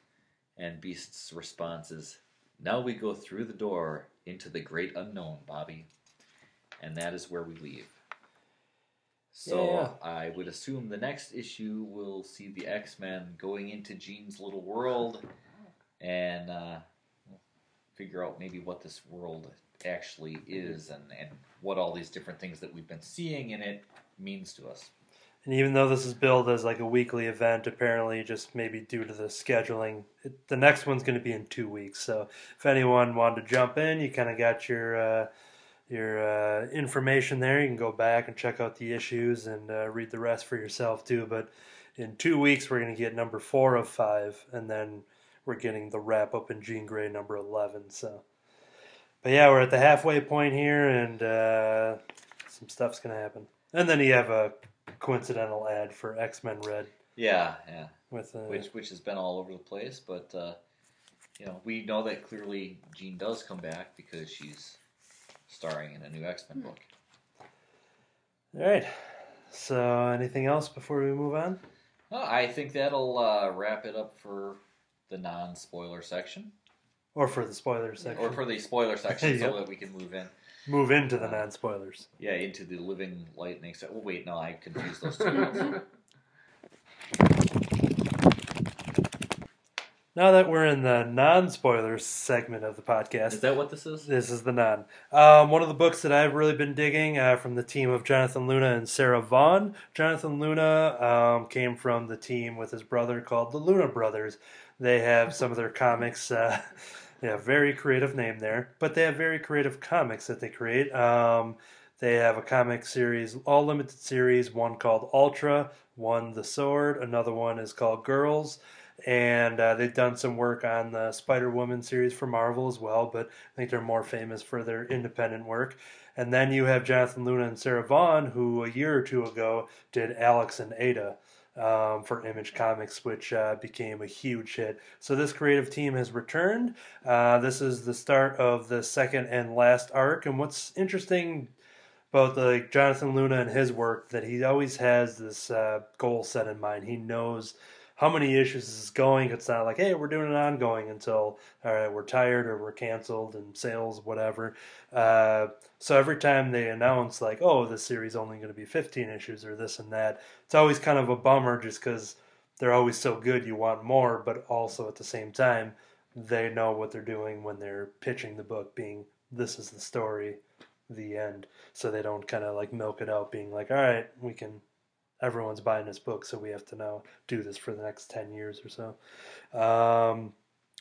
and Beast's response is, "Now we go through the door into the great unknown, Bobby." And that is where we leave. So Yeah. I would assume the next issue will see the X Men going into Jean's little world and uh, figure out maybe what this world actually is and, and what all these different things that we've been seeing in it means to us. And even though this is billed as like a weekly event, apparently just maybe due to the scheduling, it, the next one's going to be in two weeks. So if anyone wanted to jump in, you kind of got your uh, your uh, information there. You can go back and check out the issues and uh, read the rest for yourself too. But in two weeks, we're going to get number four of five, and then we're getting the wrap up in Jean Grey number eleven. So, but yeah, we're at the halfway point here, and uh, some stuff's going to happen. And then you have a coincidental ad for X Men Red Yeah, yeah. with uh, Which which has been all over the place, but uh, you know we know that clearly Jean does come back because she's starring in a new X Men book. all right. So, anything else before we move on? Well, I think that'll uh, wrap it up for the non-spoiler section, Or for the spoilers section? or for the spoiler section, Yep. so that we can move in. Move into the non spoilers. Yeah, into the living lightning. Se- oh wait, no, I confused those two. Now that we're in the non spoilers segment of the podcast, is that what this is? This is the non. Um, one of the books that I've really been digging uh, from the team of Jonathan Luna and Sarah Vaughn. Jonathan Luna um, came from the team with his brother called the Luna Brothers. They have some of their comics. Uh, yeah, very creative name there, but they have very creative comics that they create. Um, they have a comic series, all limited series. One called Ultra, one The Sword, another one is called Girls and uh, they've done some work on the Spider Woman series for Marvel as well, but I think they're more famous for their independent work. And then you have Jonathan Luna and Sarah Vaughn, who a year or two ago did Alex and Ada um, for Image Comics, which uh, became a huge hit. So this creative team has returned. Uh, this is the start of the second and last arc. And what's interesting about the Jonathan Luna and his work that he always has this uh, goal set in mind. He knows how many issues is going. It's not like, hey, we're doing an ongoing until all right, we're tired or we're canceled and sales, whatever. Uh, so every time they announce like, oh, this series only going to be 15 issues or this and that, it's always kind of a bummer just because they're always so good. You want more, but also at the same time, they know what they're doing when they're pitching the book, being this is the story, the end. So they don't kind of like milk it out, being like, all right, we can everyone's buying this book, so we have to now do this for the next 10 years or so. Um,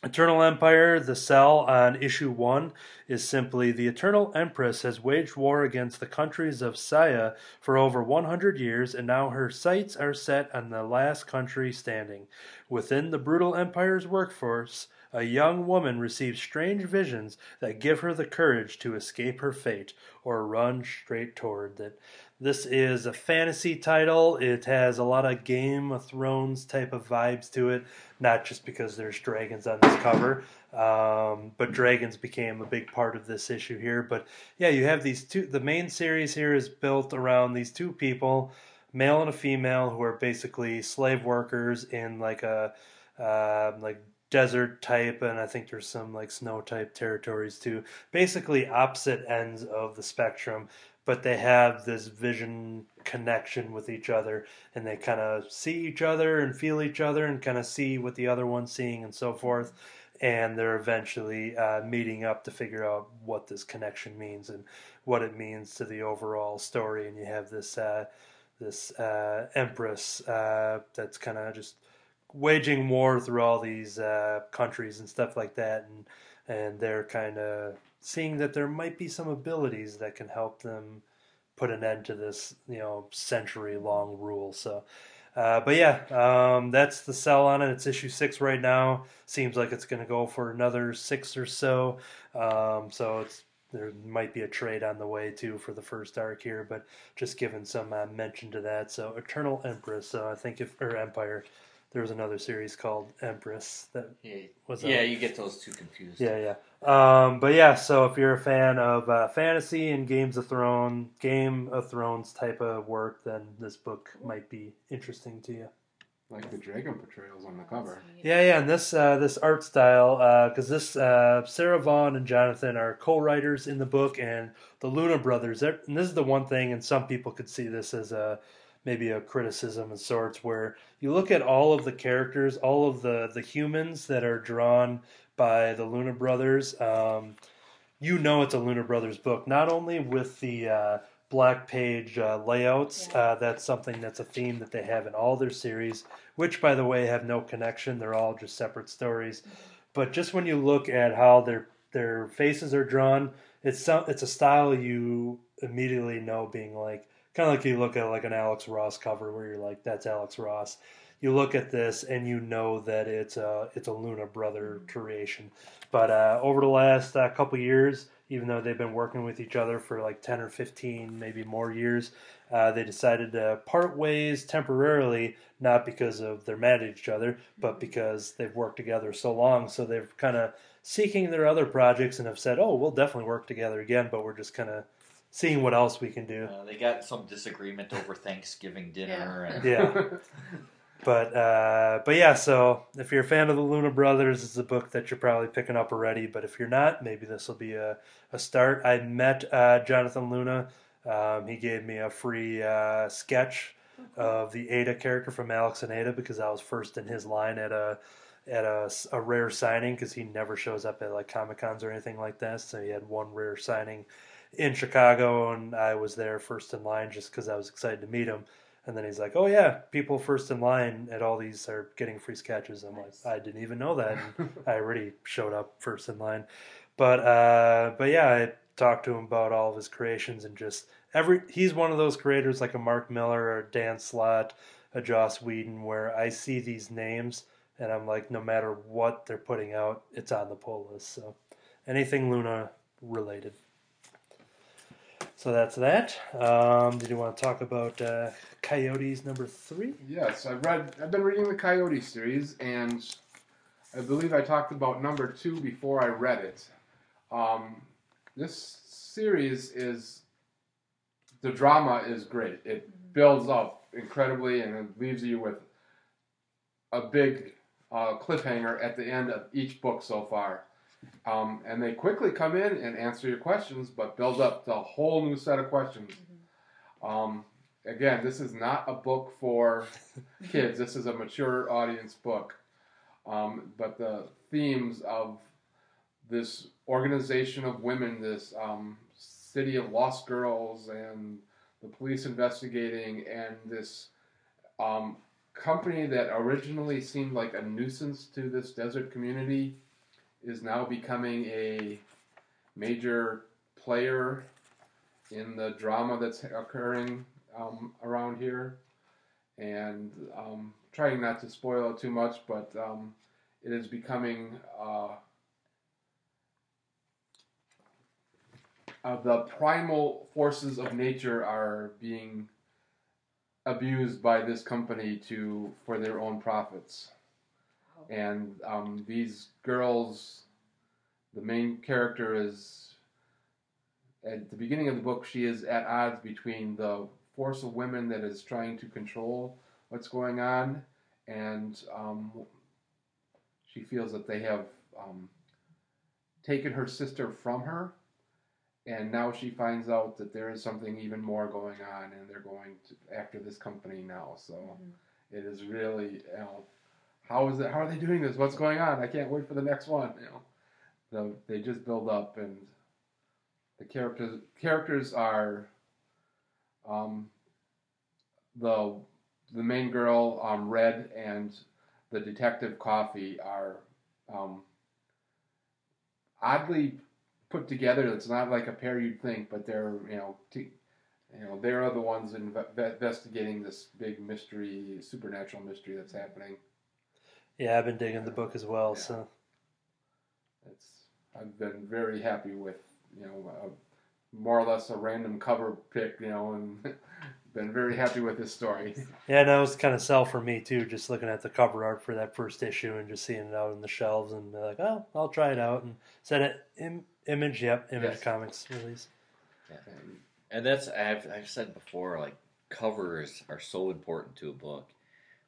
Eternal Empire, The Cell on issue 1 is simply the Eternal Empress has waged war against the countries of Saya for over 100 years, and now her sights are set on the last country standing. Within the brutal Empire's workforce, a young woman receives strange visions that give her the courage to escape her fate or run straight toward it. This is a fantasy title. It has a lot of Game of Thrones type of vibes to it, not just because there's dragons on this cover, um, but dragons became a big part of this issue here. But yeah, you have these two. The main series here is built around these two people, male and a female, who are basically slave workers in like a uh, like desert type, and I think there's some like snow type territories too. Basically, opposite ends of the spectrum but they have this vision connection with each other and they kind of see each other and feel each other and kind of see what the other one's seeing and so forth. And they're eventually uh, meeting up to figure out what this connection means and what it means to the overall story. And you have this uh, this uh, empress uh, that's kind of just waging war through all these uh, countries and stuff like that. And and they're kind of seeing that there might be some abilities that can help them put an end to this, you know, century long rule. So, uh, but yeah, um, that's the sell on it. It's issue six right now. Seems like it's going to go for another six or so. Um, so it's there might be a trade on the way too for the first arc here, but just giving some uh, mention to that. So Eternal Empress, so I think if or Empire, there was another series called Empress that Yeah, was yeah, a- you get those two confused. yeah, yeah. Um, but yeah, so if you're a fan of uh, fantasy and Games of Thrones, Game of Thrones type of work, then this book might be interesting to you. Like the dragon portrayals on the cover. Yeah, yeah, and this uh, this art style, because this uh, Sarah Vaughn and Jonathan are co-writers in the book, and the Luna brothers. And this is the one thing, and some people could see this as a maybe a criticism of sorts, where you look at all of the characters, all of the the humans that are drawn by the Luna brothers. Um, you know, it's a Luna brothers book, not only with the uh, black page uh, layouts. Uh, that's something that's a theme that they have in all their series which by the way have no connection. They're all just separate stories. But just when you look at how their their faces are drawn, it's some it's a style you immediately know being like kind of like you look at like an Alex Ross cover where you're like that's Alex Ross. You look at this and you know that it's a it's a Luna Brother creation. But uh, over the last uh, couple years, even though they've been working with each other for like ten or fifteen, maybe more years, uh, they decided to part ways temporarily, not because of they're mad at each other, but because they've worked together so long. So they're kind of seeking their other projects and have said, "Oh, we'll definitely work together again," but we're just kind of seeing what else we can do. Uh, they got some disagreement over Thanksgiving dinner, and Yeah. But uh, but yeah, so if you're a fan of the Luna Brothers, it's a book that you're probably picking up already. But if you're not, maybe this will be a, a start. I met uh, Jonathan Luna. Um, he gave me a free uh, sketch of the Ada character from Alex and Ada because I was first in his line at a at a, a rare signing because he never shows up at like comic cons or anything like that. So he had one rare signing in Chicago, and I was there first in line just because I was excited to meet him. And then he's like, "Oh yeah, people first in line at all these are getting free sketches." I'm Nice. like, "I didn't even know that." I already showed up first in line, but uh, but yeah, I talked to him about all of his creations and just every. He's one of those creators like a Mark Millar or Dan Slott, a Joss Whedon, where I see these names and I'm like, no matter what they're putting out, it's on the pull list. So anything Luna related. So that's that. Um, did you want to talk about uh, Coyotes number three? Yes, I've read. I've been reading the Coyote series, and I believe I talked about number two before I read it. Um, this series is the drama is great. It builds up incredibly, and it leaves you with a big uh, cliffhanger at the end of each book so far. Um, and they quickly come in and answer your questions, but build up the whole new set of questions. Um, again, this is not a book for kids. This is a mature audience book. Um, but the themes of this organization of women, this um, city of lost girls, and the police investigating, and this um, company that originally seemed like a nuisance to this desert community is now becoming a major player in the drama that's occurring um, around here. And um, trying not to spoil it too much, but um, it is becoming uh, uh, the primal forces of nature are being abused by this company to for their own profits. And um, these girls, the main character is at the beginning of the book. She is at odds between the force of women that is trying to control what's going on, and um, she feels that they have um, taken her sister from her, and now she finds out that there is something even more going on, and they're going to, after this company now. So it is really, you know, how is it? How are they doing this? What's going on? I can't wait for the next one. You know, they just build up, and the characters characters are um, the the main girl um, Red and the detective Coffee are um, oddly put together. It's not like a pair you'd think, but they're you know t- you know they're the ones inve- investigating this big mystery, supernatural mystery that's happening. Yeah, I've been digging the book as well. Yeah. So It's I've been very happy with you know uh, more or less a random cover pick, you know, and been very happy with this story. Yeah, and that was kind of sell for me too. Just looking at the cover art for that first issue and just seeing it out on the shelves and be like, oh, I'll try it out. And said it Im- Image, yep, Image Yes. Comics release. And And that's I've I've said before, like covers are so important to a book,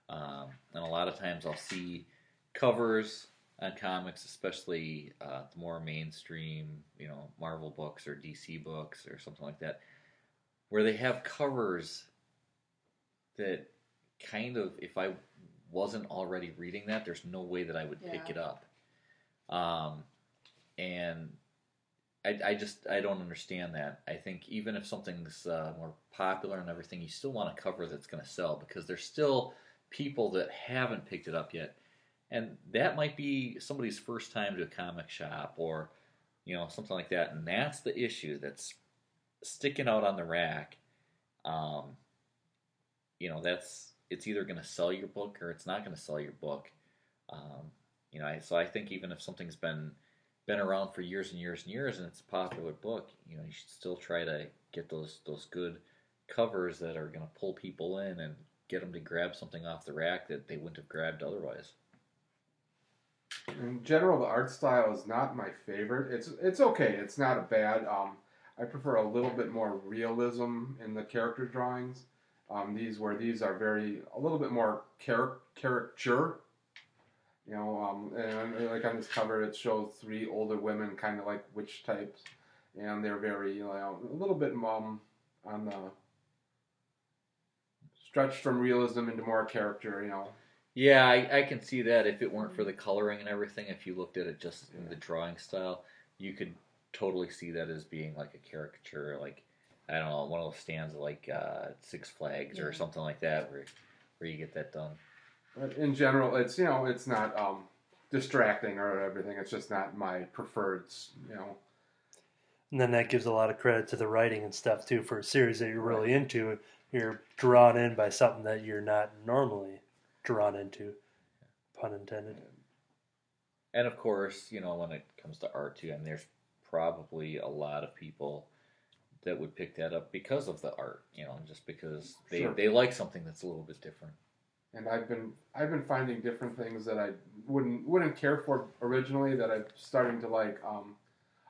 um, and a lot of times I'll see covers on comics, especially uh, the more mainstream, you know, Marvel books or DC books or something like that, where they have covers that kind of, if I wasn't already reading that, there's no way that I would pick it up. Um, and I, I just I don't understand that. I think even if something's uh, more popular and everything, you still want a cover that's going to sell because there's still people that haven't picked it up yet, and that might be somebody's first time to a comic shop or you know something like that, and that's the issue that's sticking out on the rack. Um, you know that's it's either going to sell your book or it's not going to sell your book. Um, you know, I, so I think even if something's been been around for years and years and years and it's a popular book, you know, you should still try to get those those good covers that are going to pull people in and get them to grab something off the rack that they wouldn't have grabbed otherwise. in general, the art style is not my favorite. It's it's okay. It's not a bad. Um, I prefer a little bit more realism in the character drawings. Um, these where these are very a little bit more char- caricature. You know, um, and like on this cover, it shows three older women, kind of like witch types, and they're very you know, a little bit um, on the stretched from realism into more character. You know, Yeah, I, I can see that if it weren't for the coloring and everything, if you looked at it just in the drawing style, you could totally see that as being like a caricature, like I don't know, one of those stands like uh, Six Flags or something like that, where where you get that done. But in general, it's you know it's not um, distracting or everything. It's just not my preferred. You know, And then that gives a lot of credit to the writing and stuff too for a series that you're really into. You're drawn in by something that you're not normally drawn into. Pun intended. And of course, you know, when it comes to art too, I and there's probably a lot of people that would pick that up because of the art, you know, just because they, Sure. they like something that's a little bit different. and I've been I've been finding different things that I wouldn't wouldn't care for originally that I'm starting to like. Um,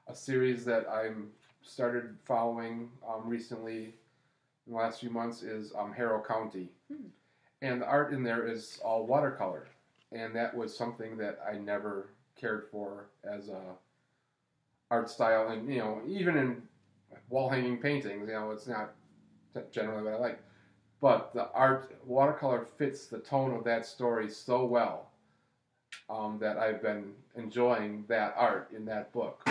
a series that I'm started following um, recently in the last few months is um, Harrow County, Hmm. and the art in there is all watercolor, and that was something that I never cared for as a art style, and you know even in wall hanging paintings, you know it's not generally what I like, but the art watercolor fits the tone of that story so well um, that I've been enjoying that art in that book.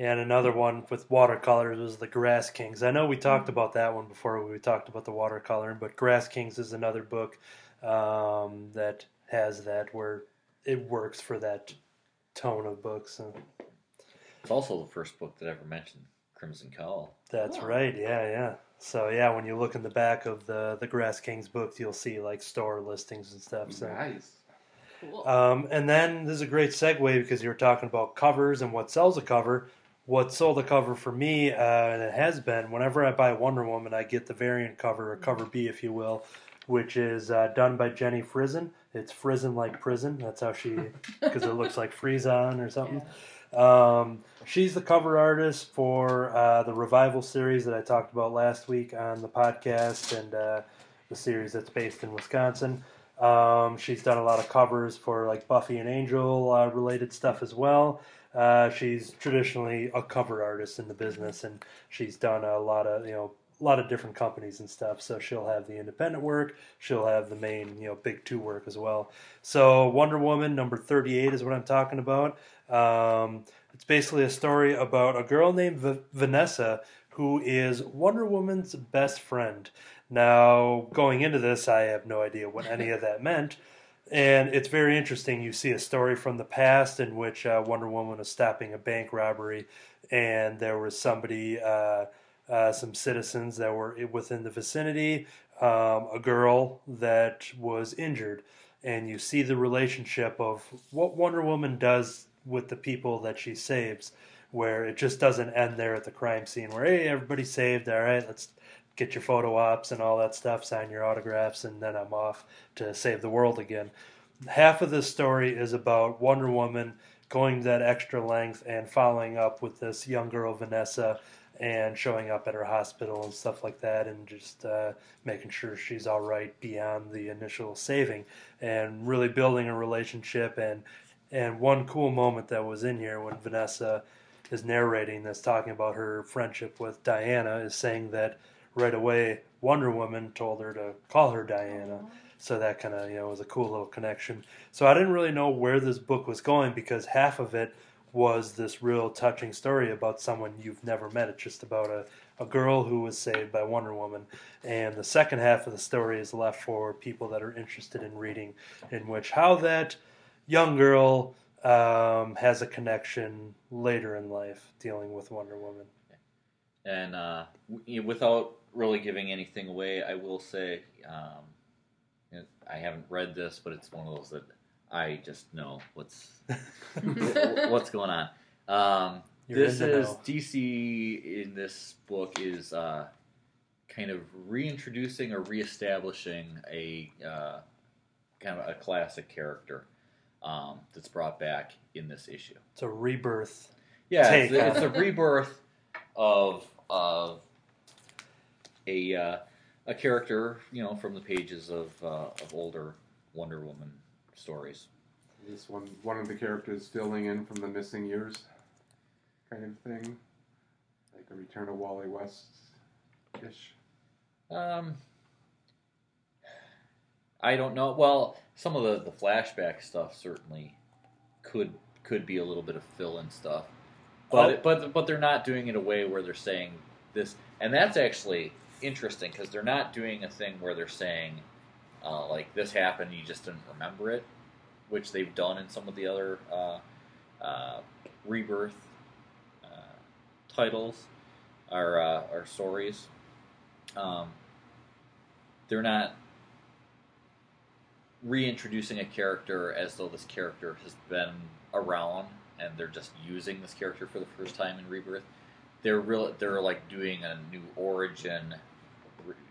And another one with watercolors was the Grass Kings. I know we talked about that one before we talked about the watercoloring, but Grass Kings is another book um, that has that where it works for that tone of books. And It's also the first book that ever mentioned Crimson Call. that's Oh. right. Yeah, yeah. So yeah, when you look in the back of the the Grass Kings books, you'll see like store listings and stuff. So. Nice. Cool. Um, and then this is a great segue because you were talking about covers and what sells a cover. What sold the cover for me, uh, and it has been, whenever I buy Wonder Woman, I get the variant cover, or cover B, if you will, which is uh, done by Jenny Frison. It's Frison like prison. That's how she, because it looks like Friezon or something. Um, she's the cover artist for uh, the Revival series that I talked about last week on the podcast, and uh, the series that's based in Wisconsin. Um, she's done a lot of covers for like Buffy and Angel uh, related stuff as well. Uh, she's traditionally a cover artist in the business, and she's done a lot of you know a lot of different companies and stuff. So she'll have the independent work, she'll have the main you know big two work as well. So Wonder Woman number thirty eight is what I'm talking about. Um, it's basically a story about a girl named v- Vanessa who is Wonder Woman's best friend. Now, going into this, I have no idea what any of that meant. And it's very interesting. You see a story from the past in which uh, Wonder Woman was stopping a bank robbery, and there was somebody, uh, uh, some citizens that were within the vicinity, um, a girl that was injured. And you see the relationship of what Wonder Woman does with the people that she saves, where it just doesn't end there at the crime scene, where, hey, everybody's saved, all right, let's get your photo ops and all that stuff, sign your autographs, and then I'm off to save the world again. Half of this story is about Wonder Woman going that extra length and following up with this young girl, Vanessa, and showing up at her hospital and stuff like that, and just uh, making sure she's all right beyond the initial saving, and really building a relationship. And and one cool moment that was in here when Vanessa is narrating this, talking about her friendship with Diana, is saying that right away Wonder Woman told her to call her Diana. So that kind of you know was a cool little connection. So I didn't really know where this book was going because half of it was this real touching story about someone you've never met. It's just about a, a girl who was saved by Wonder Woman. And the second half of the story is left for people that are interested in reading, in which how that young girl um, has a connection later in life dealing with Wonder Woman. And uh, without really giving anything away, I will say um, you I haven't read this, but it's one of those that I just know what's what's going on. Um, this is know. DC in this book is uh, kind of reintroducing or reestablishing a uh, kind of a classic character um, that's brought back in this issue. It's a rebirth. Yeah, take it's, it's a rebirth of of a uh, a character, you know, from the pages of uh, of older Wonder Woman stories. This one, one of the characters filling in from the missing years, kind of thing, like a Return of Wally West ish. Um, I don't know. Well, some of the, the flashback stuff certainly could could be a little bit of fill in stuff, but Oh. but but they're not doing it a way where they're saying this, and that's actually interesting because they're not doing a thing where they're saying uh, like this happened, you just didn't remember it, which they've done in some of the other uh, uh, rebirth uh, titles or uh, or stories. Um, they're not reintroducing a character as though this character has been around and they're just using this character for the first time in rebirth they're real they're like doing a new origin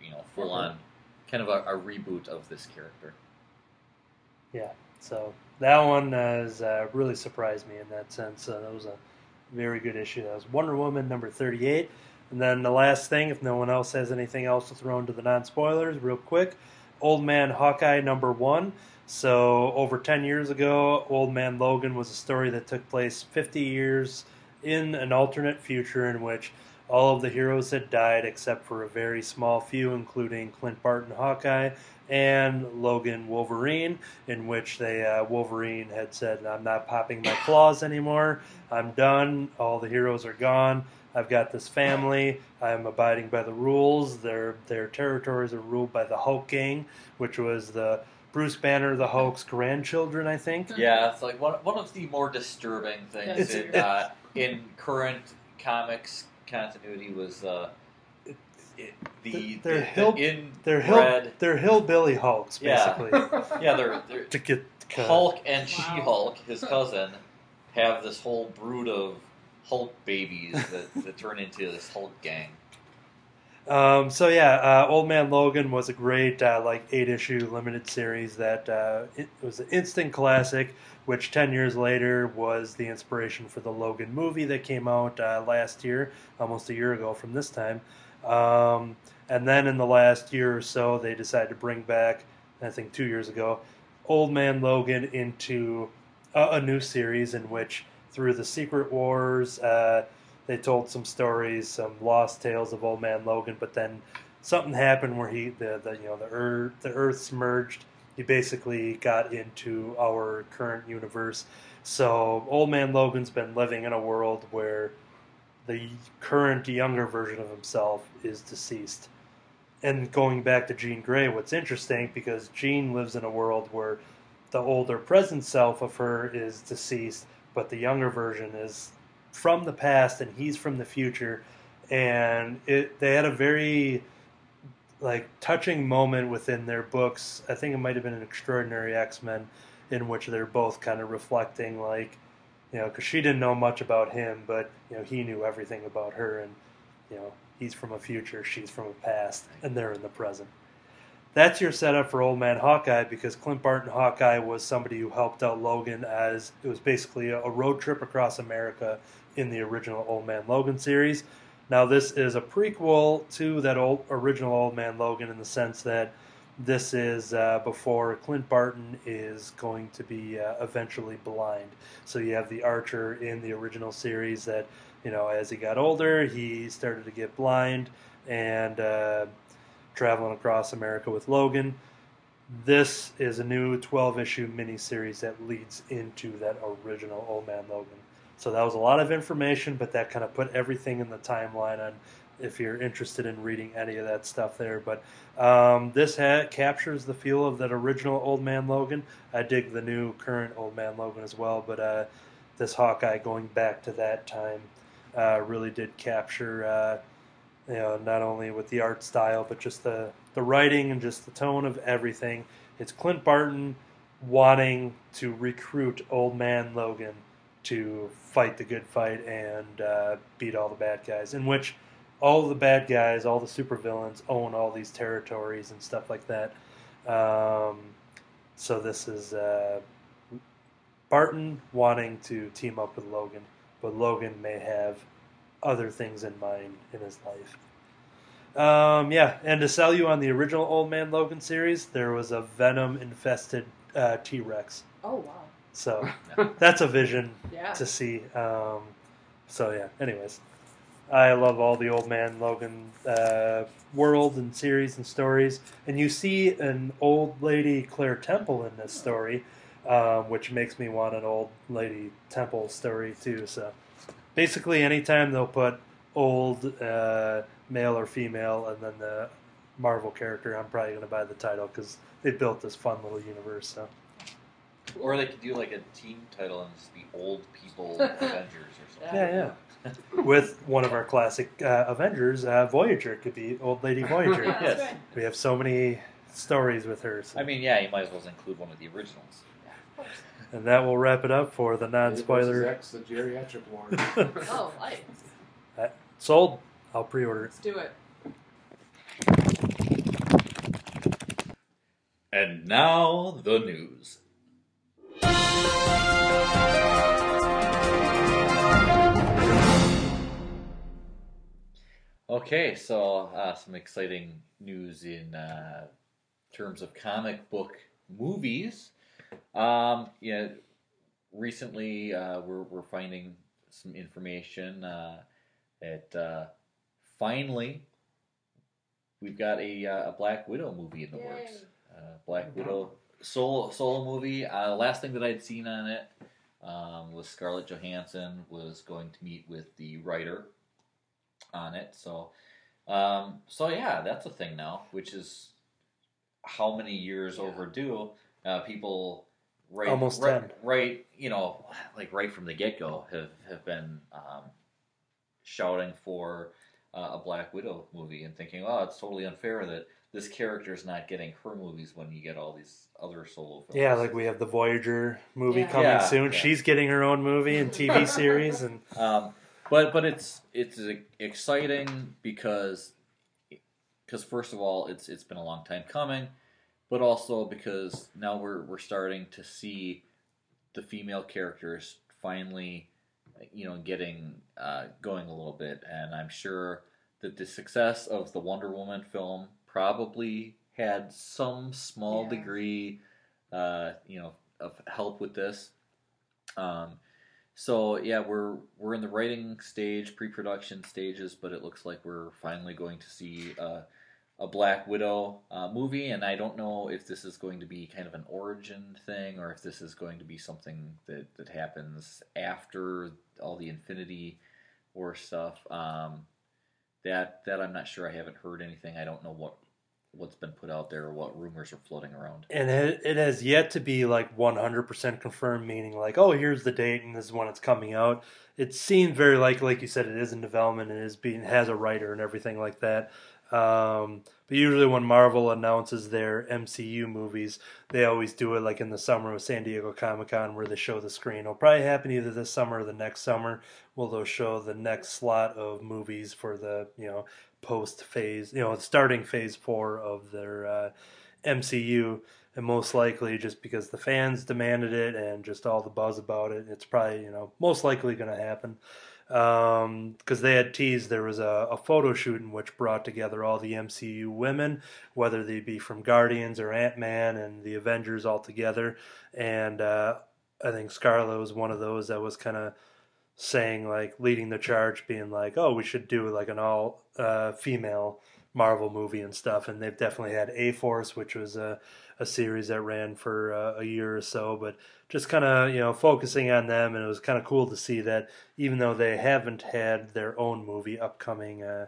you know full on kind of a, a reboot of this character Yeah. So that one has uh, really surprised me in that sense. Uh, that was a very good issue. That was Wonder Woman number 38. And then the last thing, if no one else has anything else to throw into the non spoilers, real quick Old Man Hawkeye number one. So, over 10 years ago, Old Man Logan was a story that took place 50 years in an alternate future in which all of the heroes had died except for a very small few, including Clint Barton Hawkeye and Logan Wolverine, in which they uh, Wolverine had said, "I'm not popping my claws anymore. I'm done. All the heroes are gone. I've got this family. I'm abiding by the rules. Their their territories are ruled by the Hulk gang, which was the Bruce Banner, the Hulk's grandchildren, I think. yeah it's like one, one of the more disturbing things in, uh, in current comics continuity was uh, it, the, They're the, hill- the They're hill, Red. they're hillbilly Hulks, Yeah. basically. yeah they're, they're to get cut. Hulk and Wow. She-Hulk, his cousin, have this whole brood of Hulk babies that, that turn into this Hulk gang. Um, so yeah, uh, Old Man Logan was a great uh, like eight issue limited series that uh, it was an instant classic, which ten years later was the inspiration for the Logan movie that came out uh, last year, almost a year ago from this time. Um, and then in the last year or so, they decided to bring back, I think two years ago, Old Man Logan into a, a new series in which through the Secret Wars. They told some stories, some lost tales of Old Man Logan, but then something happened where he the, the you know the earth the earth submerged. He basically got into our current universe. So Old Man Logan's been living in a world where the current younger version of himself is deceased. And going back to Jean Grey, what's interesting because Jean lives in a world where the older present self of her is deceased, but the younger version is from the past and he's from the future and it they had a very like touching moment within their books i think it might have been an extraordinary x-men in which they're both kind of reflecting like you know because she didn't know much about him but you know he knew everything about her and you know, he's from a future, she's from a past, and they're in the present. That's your setup for Old Man Hawkeye because Clint Barton Hawkeye was somebody who helped out Logan as it was basically a road trip across America in the original Old Man Logan series. Now this is a prequel to that old original Old Man Logan in the sense that this is uh, before Clint Barton is going to be uh, eventually blind. So you have the Archer in the original series that you know as he got older he started to get blind and uh, traveling across America with Logan. This is a new 12 issue miniseries that leads into that original Old Man Logan. So that was a lot of information, but that kind of put everything in the timeline on if you're interested in reading any of that stuff there. But um, this ha- captures the feel of that original Old Man Logan. I dig the new current Old Man Logan as well, but uh, this Hawkeye going back to that time uh, really did capture, uh, you know, not only with the art style, but just the, the writing and just the tone of everything. It's Clint Barton wanting to recruit Old Man Logan to fight the good fight and uh, beat all the bad guys, in which all the bad guys, all the supervillains own all these territories and stuff like that. Um, so this is uh, Barton wanting to team up with Logan, but Logan may have other things in mind in his life. Um, yeah, and to sell you on the original Old Man Logan series, there was a venom infested uh, T Rex. Oh wow. So that's a vision Yeah. to see. Um, so yeah. Anyways, I love all the Old Man Logan uh, world and series and stories, and you see an old lady Claire Temple in this story, um, which makes me want an old lady Temple story too. So basically, anytime they'll put old uh, male or female, and then the Marvel character, I'm probably going to buy the title because they built this fun little universe. So. Or they could do like a team title and it's the old people Avengers or something. Yeah, yeah. With one of our classic uh, Avengers, uh, Voyager could be Old Lady Voyager. Yeah, Yes. right. we have so many stories with her. so- I mean, yeah, you might as well include one of the originals. and that will wrap it up for the non-spoiler. X, the geriatric ward. Oh, light. Sold. I'll pre-order it. Let's do it. And now the news. Okay, so uh, some exciting news in uh, terms of comic book movies. Um, yeah, recently uh, we're we're finding some information uh, that uh, finally we've got a uh, a Black Widow movie in the Yay. works. Uh, Black Widow solo solo movie. Uh, last thing that I'd seen on it um, was Scarlett Johansson was going to meet with the writer on it. So, um, so yeah, that's a thing now, which is how many years Yeah. overdue. Uh, people right, Almost right, 10. right, you know, like right from the get go, have have been um, shouting for uh, a Black Widow movie and thinking, oh, it's totally unfair that this character is not getting her movies when you get all these other solo films. Yeah, like we have the Voyager movie Yeah. coming Yeah, soon. yeah. She's getting her own movie and TV series, and Um, but but it's it's exciting because because first of all it's it's been a long time coming, but also because now we're we're starting to see the female characters finally you know getting uh, going a little bit, and I'm sure that the success of the Wonder Woman film probably had some small Yeah. degree uh, you know of help with this. Um, so yeah, we're we're in the writing stage, pre-production stages, but it looks like we're finally going to see uh, a Black Widow uh, movie, and I don't know if this is going to be kind of an origin thing or if this is going to be something that that happens after all the Infinity War stuff. Um, that that I'm not sure. I haven't heard anything. I don't know what what's been put out there or what rumors are floating around. and it, it has yet to be like 100% confirmed. Meaning, like, oh, here's the date and this is when it's coming out. it seems very like like you said it is in development and is being has a writer and everything like that. Um, but usually when Marvel announces their MCU movies, they always do it like in the summer of San Diego Comic Con where they show the screen. It'll probably happen either this summer or the next summer. Where they'll show the next slot of movies for the you know post phase, you know starting phase four of their uh, MCU and most likely just because the fans demanded it and just all the buzz about it, it's probably you know most likely going to happen. Because um, they had teased there was a, a, photo shoot in which brought together all the MCU women, whether they be from Guardians or Ant Man and the Avengers all together. And uh, I think Scarlett was one of those that was kind of saying like leading the charge, being like, "Oh, we should do like an all uh, female Marvel movie and stuff." And they've definitely had A Force, which was a a series that ran for uh, a year or so, but just kind of you know focusing on them, and it was kind of cool to see that even though they haven't had their own movie upcoming, uh,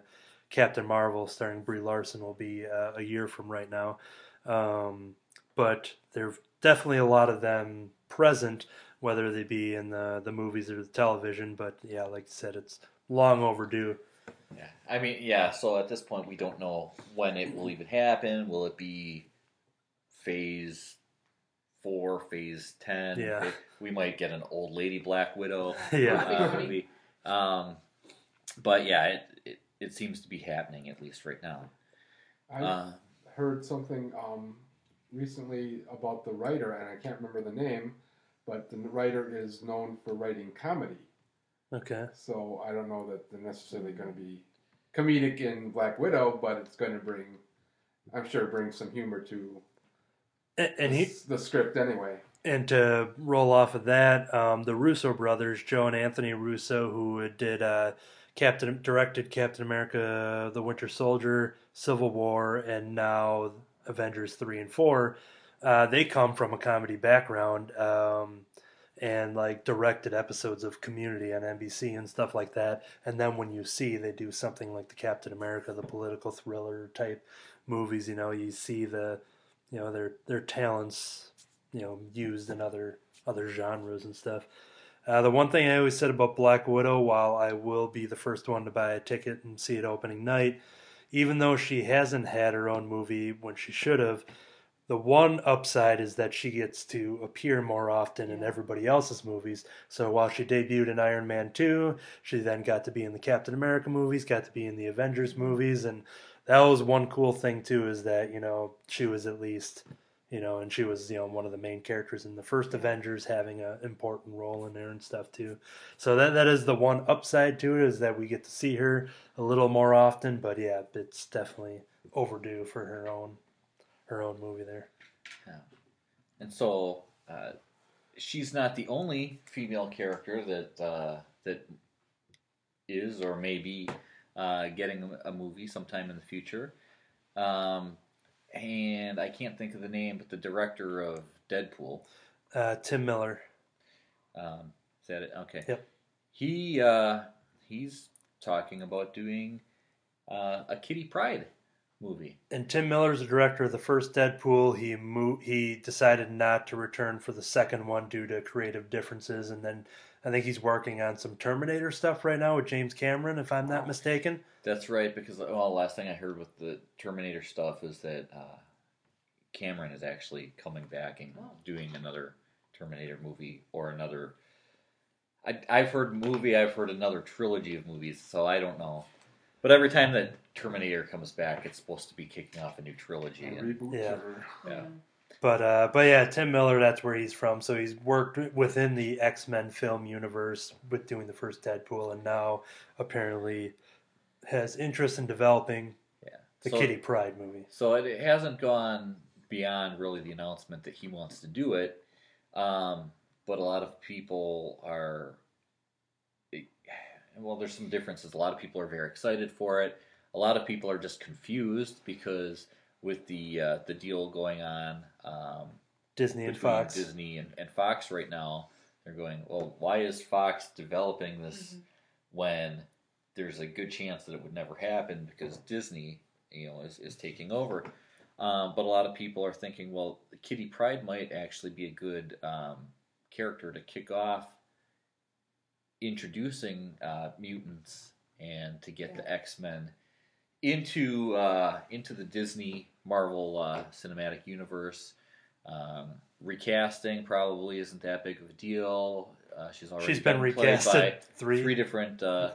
Captain Marvel starring Brie Larson will be uh, a year from right now, um, but there's definitely a lot of them present, whether they be in the the movies or the television. But yeah, like I said, it's long overdue. Yeah, I mean, yeah. So at this point, we don't know when it will even happen. Will it be phase four, phase ten. Yeah. We might get an old lady Black Widow yeah. uh, movie. Um, but yeah, it, it, it seems to be happening at least right now. I uh, heard something um, recently about the writer, and I can't remember the name, but the writer is known for writing comedy. Okay. So I don't know that they're necessarily going to be comedic in Black Widow, but it's going to bring, I'm sure, bring some humor to and, and he the script anyway. And to roll off of that, um, the Russo brothers, Joe and Anthony Russo, who did uh, Captain directed Captain America: The Winter Soldier, Civil War, and now Avengers three and four. Uh, they come from a comedy background um, and like directed episodes of Community on NBC and stuff like that. And then when you see they do something like the Captain America, the political thriller type movies, you know, you see the you know their their talents you know used in other other genres and stuff. Uh, the one thing I always said about Black Widow, while I will be the first one to buy a ticket and see it opening night, even though she hasn't had her own movie when she should have, the one upside is that she gets to appear more often in everybody else's movies. So while she debuted in Iron Man 2, she then got to be in the Captain America movies, got to be in the Avengers movies, and that was one cool thing too is that you know she was at least you know and she was you know one of the main characters in the first avengers having an important role in there and stuff too. So that that is the one upside to it is that we get to see her a little more often but yeah it's definitely overdue for her own her own movie there yeah. and so uh, she's not the only female character that uh, that is or may be uh, getting a movie sometime in the future. Um, and I can't think of the name, but the director of Deadpool, uh, Tim Miller. Um, is that it? Okay. Yep. He uh, he's talking about doing uh, a Kitty Pryde movie. And Tim Miller is the director of the first Deadpool. He mo- he decided not to return for the second one due to creative differences, and then I think he's working on some Terminator stuff right now with James Cameron, if I'm not mistaken. That's right, because well, last thing I heard with the Terminator stuff is that uh, Cameron is actually coming back and oh. doing another Terminator movie or another. I, I've heard movie, I've heard another trilogy of movies, so I don't know. But every time that Terminator comes back, it's supposed to be kicking off a new trilogy. And, yeah. yeah. But uh, but yeah, Tim Miller, that's where he's from. So he's worked within the X Men film universe with doing the first Deadpool, and now apparently has interest in developing yeah. the so, Kitty Pryde movie. So it hasn't gone beyond really the announcement that he wants to do it, um, but a lot of people are. Well, there's some differences. A lot of people are very excited for it. A lot of people are just confused because with the uh, the deal going on um, Disney and Fox, Disney and, and, Fox right now, they're going. Well, why is Fox developing this mm-hmm. when there's a good chance that it would never happen because Disney, you know, is, is taking over. Um, but a lot of people are thinking, well, Kitty Pryde might actually be a good um, character to kick off introducing uh, mutants and to get the X Men into uh, into the Disney Marvel uh, cinematic universe. Um, recasting probably isn't that big of a deal. Uh, she's already She's been played recasted by three. three different uh,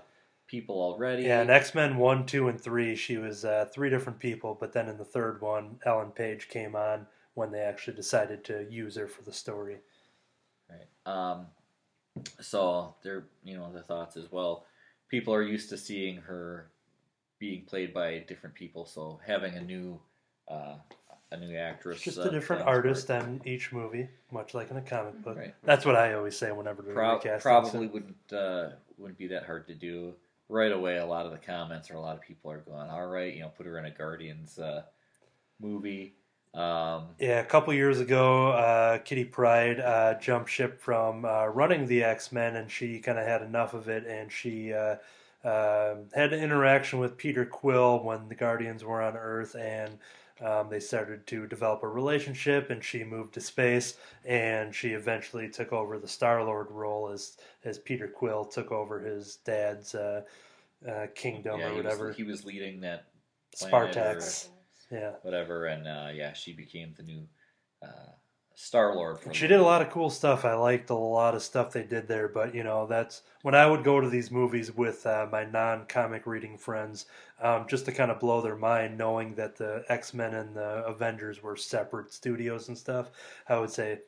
people already. Yeah, in X Men one, two, and three, she was uh, three different people. But then in the third one, Ellen Page came on when they actually decided to use her for the story. Right. Um, so they're you know the thoughts as well. People are used to seeing her being played by different people, so having a new uh, a new actress, just uh, a different artist great. on each movie, much like in a comic book. Right. That's what I always say whenever they're Pro- recasting. probably wouldn't uh, wouldn't be that hard to do. Right away, a lot of the comments or a lot of people are going, "All right, you know, put her in a Guardians uh, movie." Um, Yeah, a couple years ago, uh, Kitty Pryde uh, jumped ship from uh, running the X Men, and she kind of had enough of it, and she uh, uh, had an interaction with Peter Quill when the Guardians were on Earth, and um, they started to develop a relationship, and she moved to space, and she eventually took over the Star Lord role as as Peter Quill took over his dad's uh, uh, kingdom yeah, or he whatever, was, he was leading that planet or- Spartax. Yeah. whatever, and uh, yeah, she became the new uh, Star Lord. She did a lot of cool stuff. I liked a lot of stuff they did there, but you know, that's when I would go to these movies with uh, my non-comic reading friends, um, just to kind of blow their mind, knowing that the X Men and the Avengers were separate studios and stuff. I would say,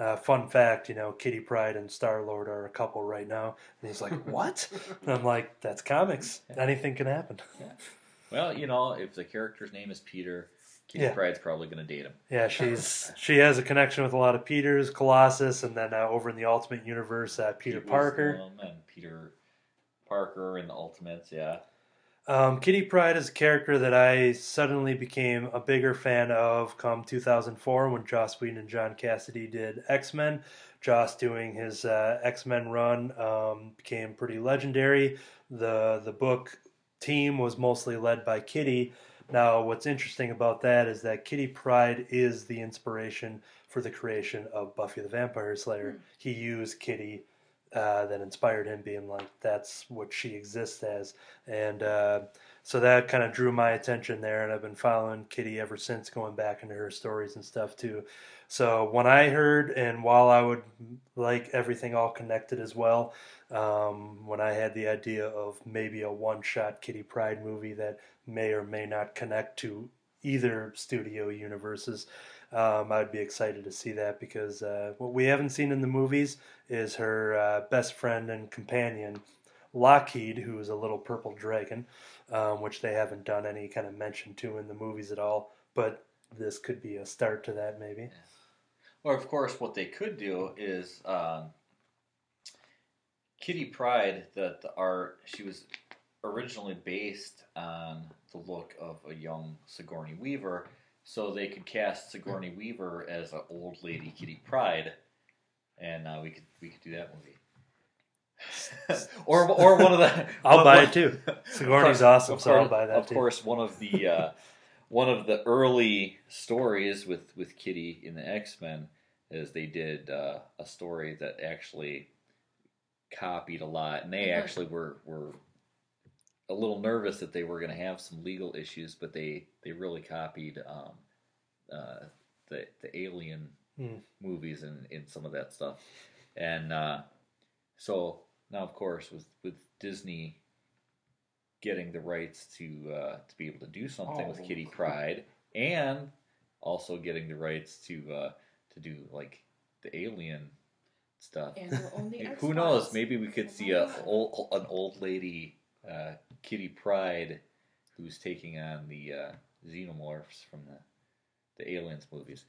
uh, fun fact, you know, Kitty Pryde and Star Lord are a couple right now, and he's like, "What?" and I'm like, "That's comics. Anything can happen." Well, you know, if the character's name is Peter, Kitty Yeah. Pryde's probably going to date him. Yeah, she's she has a connection with a lot of Peters, Colossus, and then uh, over in the Ultimate Universe, uh, Peter Pete Parker. And Peter Parker in the Ultimates, yeah. Um, Kitty Pryde is a character that I suddenly became a bigger fan of come 2004 when Joss Whedon and John Cassaday did X Men. Joss doing his uh, X Men run um, became pretty legendary. The the book team was mostly led by Kitty. Now, what's interesting about that is that Kitty Pryde is the inspiration for the creation of Buffy the Vampire Slayer. He used Kitty uh, that inspired him, being like, that's what she exists as. And uh, so that kind of drew my attention there, and I've been following Kitty ever since, going back into her stories and stuff too. So when I heard, and while I would like everything all connected as well, um, when I had the idea of maybe a one-shot Kitty Pryde movie that may or may not connect to either studio universes, um, I'd be excited to see that because uh, what we haven't seen in the movies is her uh, best friend and companion, Lockheed, who is a little purple dragon, um, which they haven't done any kind of mention to in the movies at all. But this could be a start to that, maybe. Or, of course, what they could do is um, Kitty Pryde, that the art, she was originally based on the look of a young Sigourney Weaver, so they could cast Sigourney Weaver as an old lady Kitty Pryde, and uh, we could we could do that movie. or or one of the I'll one- buy one- it too. of Sigourney's course- awesome, of so I'll buy that Of too. course, one of the uh, one of the early stories with with Kitty in the X Men is they did uh, a story that actually copied a lot, and they Mhm. actually were were a little nervous that they were going to have some legal issues, but they they really copied um, uh, the the Alien Hmm. movies and in some of that stuff, and uh, so now of course with with Disney getting the rights to uh, to be able to do something with Oh. Kitty Pryde, and also getting the rights to uh, to do like the Alien stuff. And we'll own Who knows? Maybe we could see a old, an old lady uh, Kitty Pryde who's taking on the uh, xenomorphs from the the Aliens movies.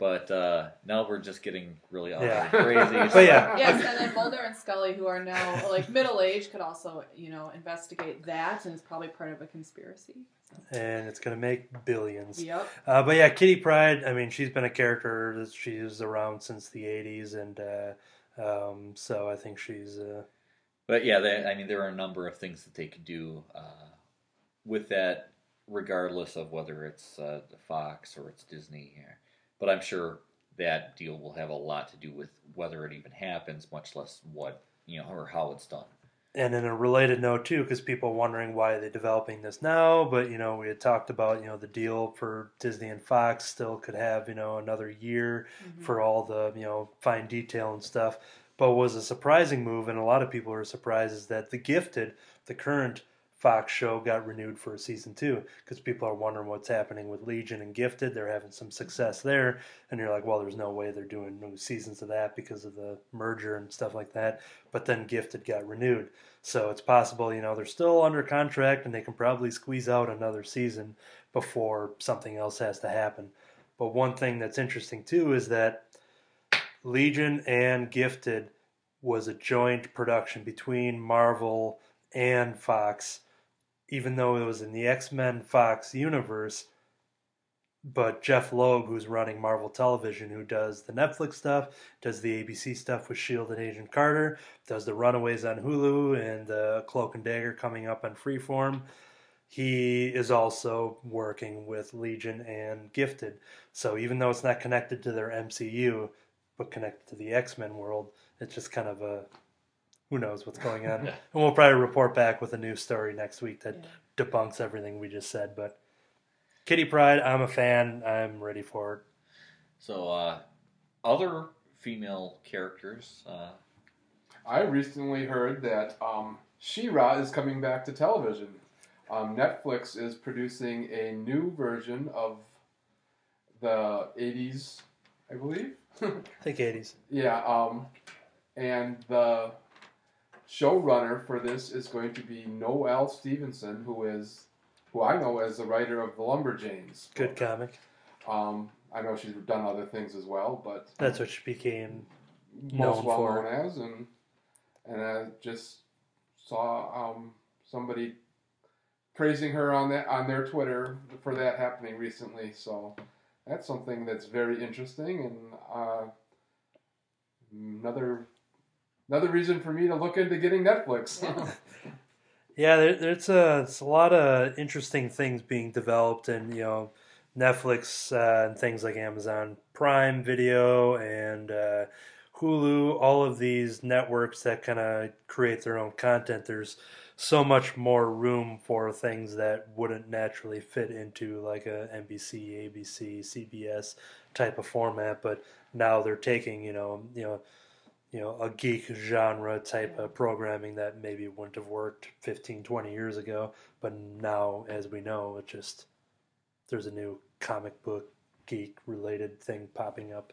But uh, now we're just getting really out Yeah. crazy. But yeah. Yes, and then Mulder and Scully, who are now like middle aged, could also you know investigate that, and it's probably part of a conspiracy. And it's going to make billions. Yep. Uh, but yeah, Kitty Pryde. I mean, she's been a character that she's around since the '80s, and uh, um, so I think she's. Uh, But yeah, they, I mean, there are a number of things that they could do uh, with that, regardless of whether it's uh, Fox or it's Disney. Here. But I'm sure that deal will have a lot to do with whether it even happens, much less what you know, or how it's done. And in a related note too, because people are wondering why they're developing this now, but you know we had talked about you know the deal for Disney and Fox still could have you know another year Mhm. for all the you know fine detail and stuff. But what was a surprising move, and a lot of people were surprised, is that The Gifted, the current Fox show, got renewed for a season two because people are wondering what's happening with Legion and Gifted. They're having some success there, and you're like, well, there's no way they're doing new seasons of that because of the merger and stuff like that. But then Gifted got renewed, so it's possible you know they're still under contract and they can probably squeeze out another season before something else has to happen. But one thing that's interesting too is that Legion and Gifted was a joint production between Marvel and Fox, even though it was in the X Men Fox universe. But Jeph Loeb, who's running Marvel Television, who does the Netflix stuff, does the ABC stuff with Shield and Agent Carter, does the Runaways on Hulu and the Cloak and Dagger coming up on Freeform. He is also working with Legion and Gifted. So even though it's not connected to their MCU, but connected to the X Men world, it's just kind of a who knows what's going on. Yeah. And we'll probably report back with a new story next week that Yeah. debunks everything we just said. But Kitty Pryde, I'm a fan. I'm ready for it. So, uh, other female characters. Uh, I recently heard that um, She-Ra is coming back to television. Um, Netflix is producing a new version of the 80s, I believe. I think 80s. yeah, um, and the showrunner for this is going to be Noelle Stevenson, who is who I know as the writer of the Lumberjanes. Good comic. Um, I know she's done other things as well, but That's what she became. most known well for. known as, and and I just saw um, somebody praising her on that on their Twitter for that happening recently. So that's something that's very interesting, and uh, another another reason for me to look into getting Netflix. Yeah, there, there's a, it's a lot of interesting things being developed, and you know, Netflix uh, and things like Amazon Prime Video and uh, Hulu, all of these networks that kind of create their own content. There's so much more room for things that wouldn't naturally fit into like a NBC, ABC, CBS type of format, but now they're taking you know you know you know a geek genre type of programming that maybe wouldn't have worked 15 20 years ago but now as we know it just there's a new comic book geek related thing popping up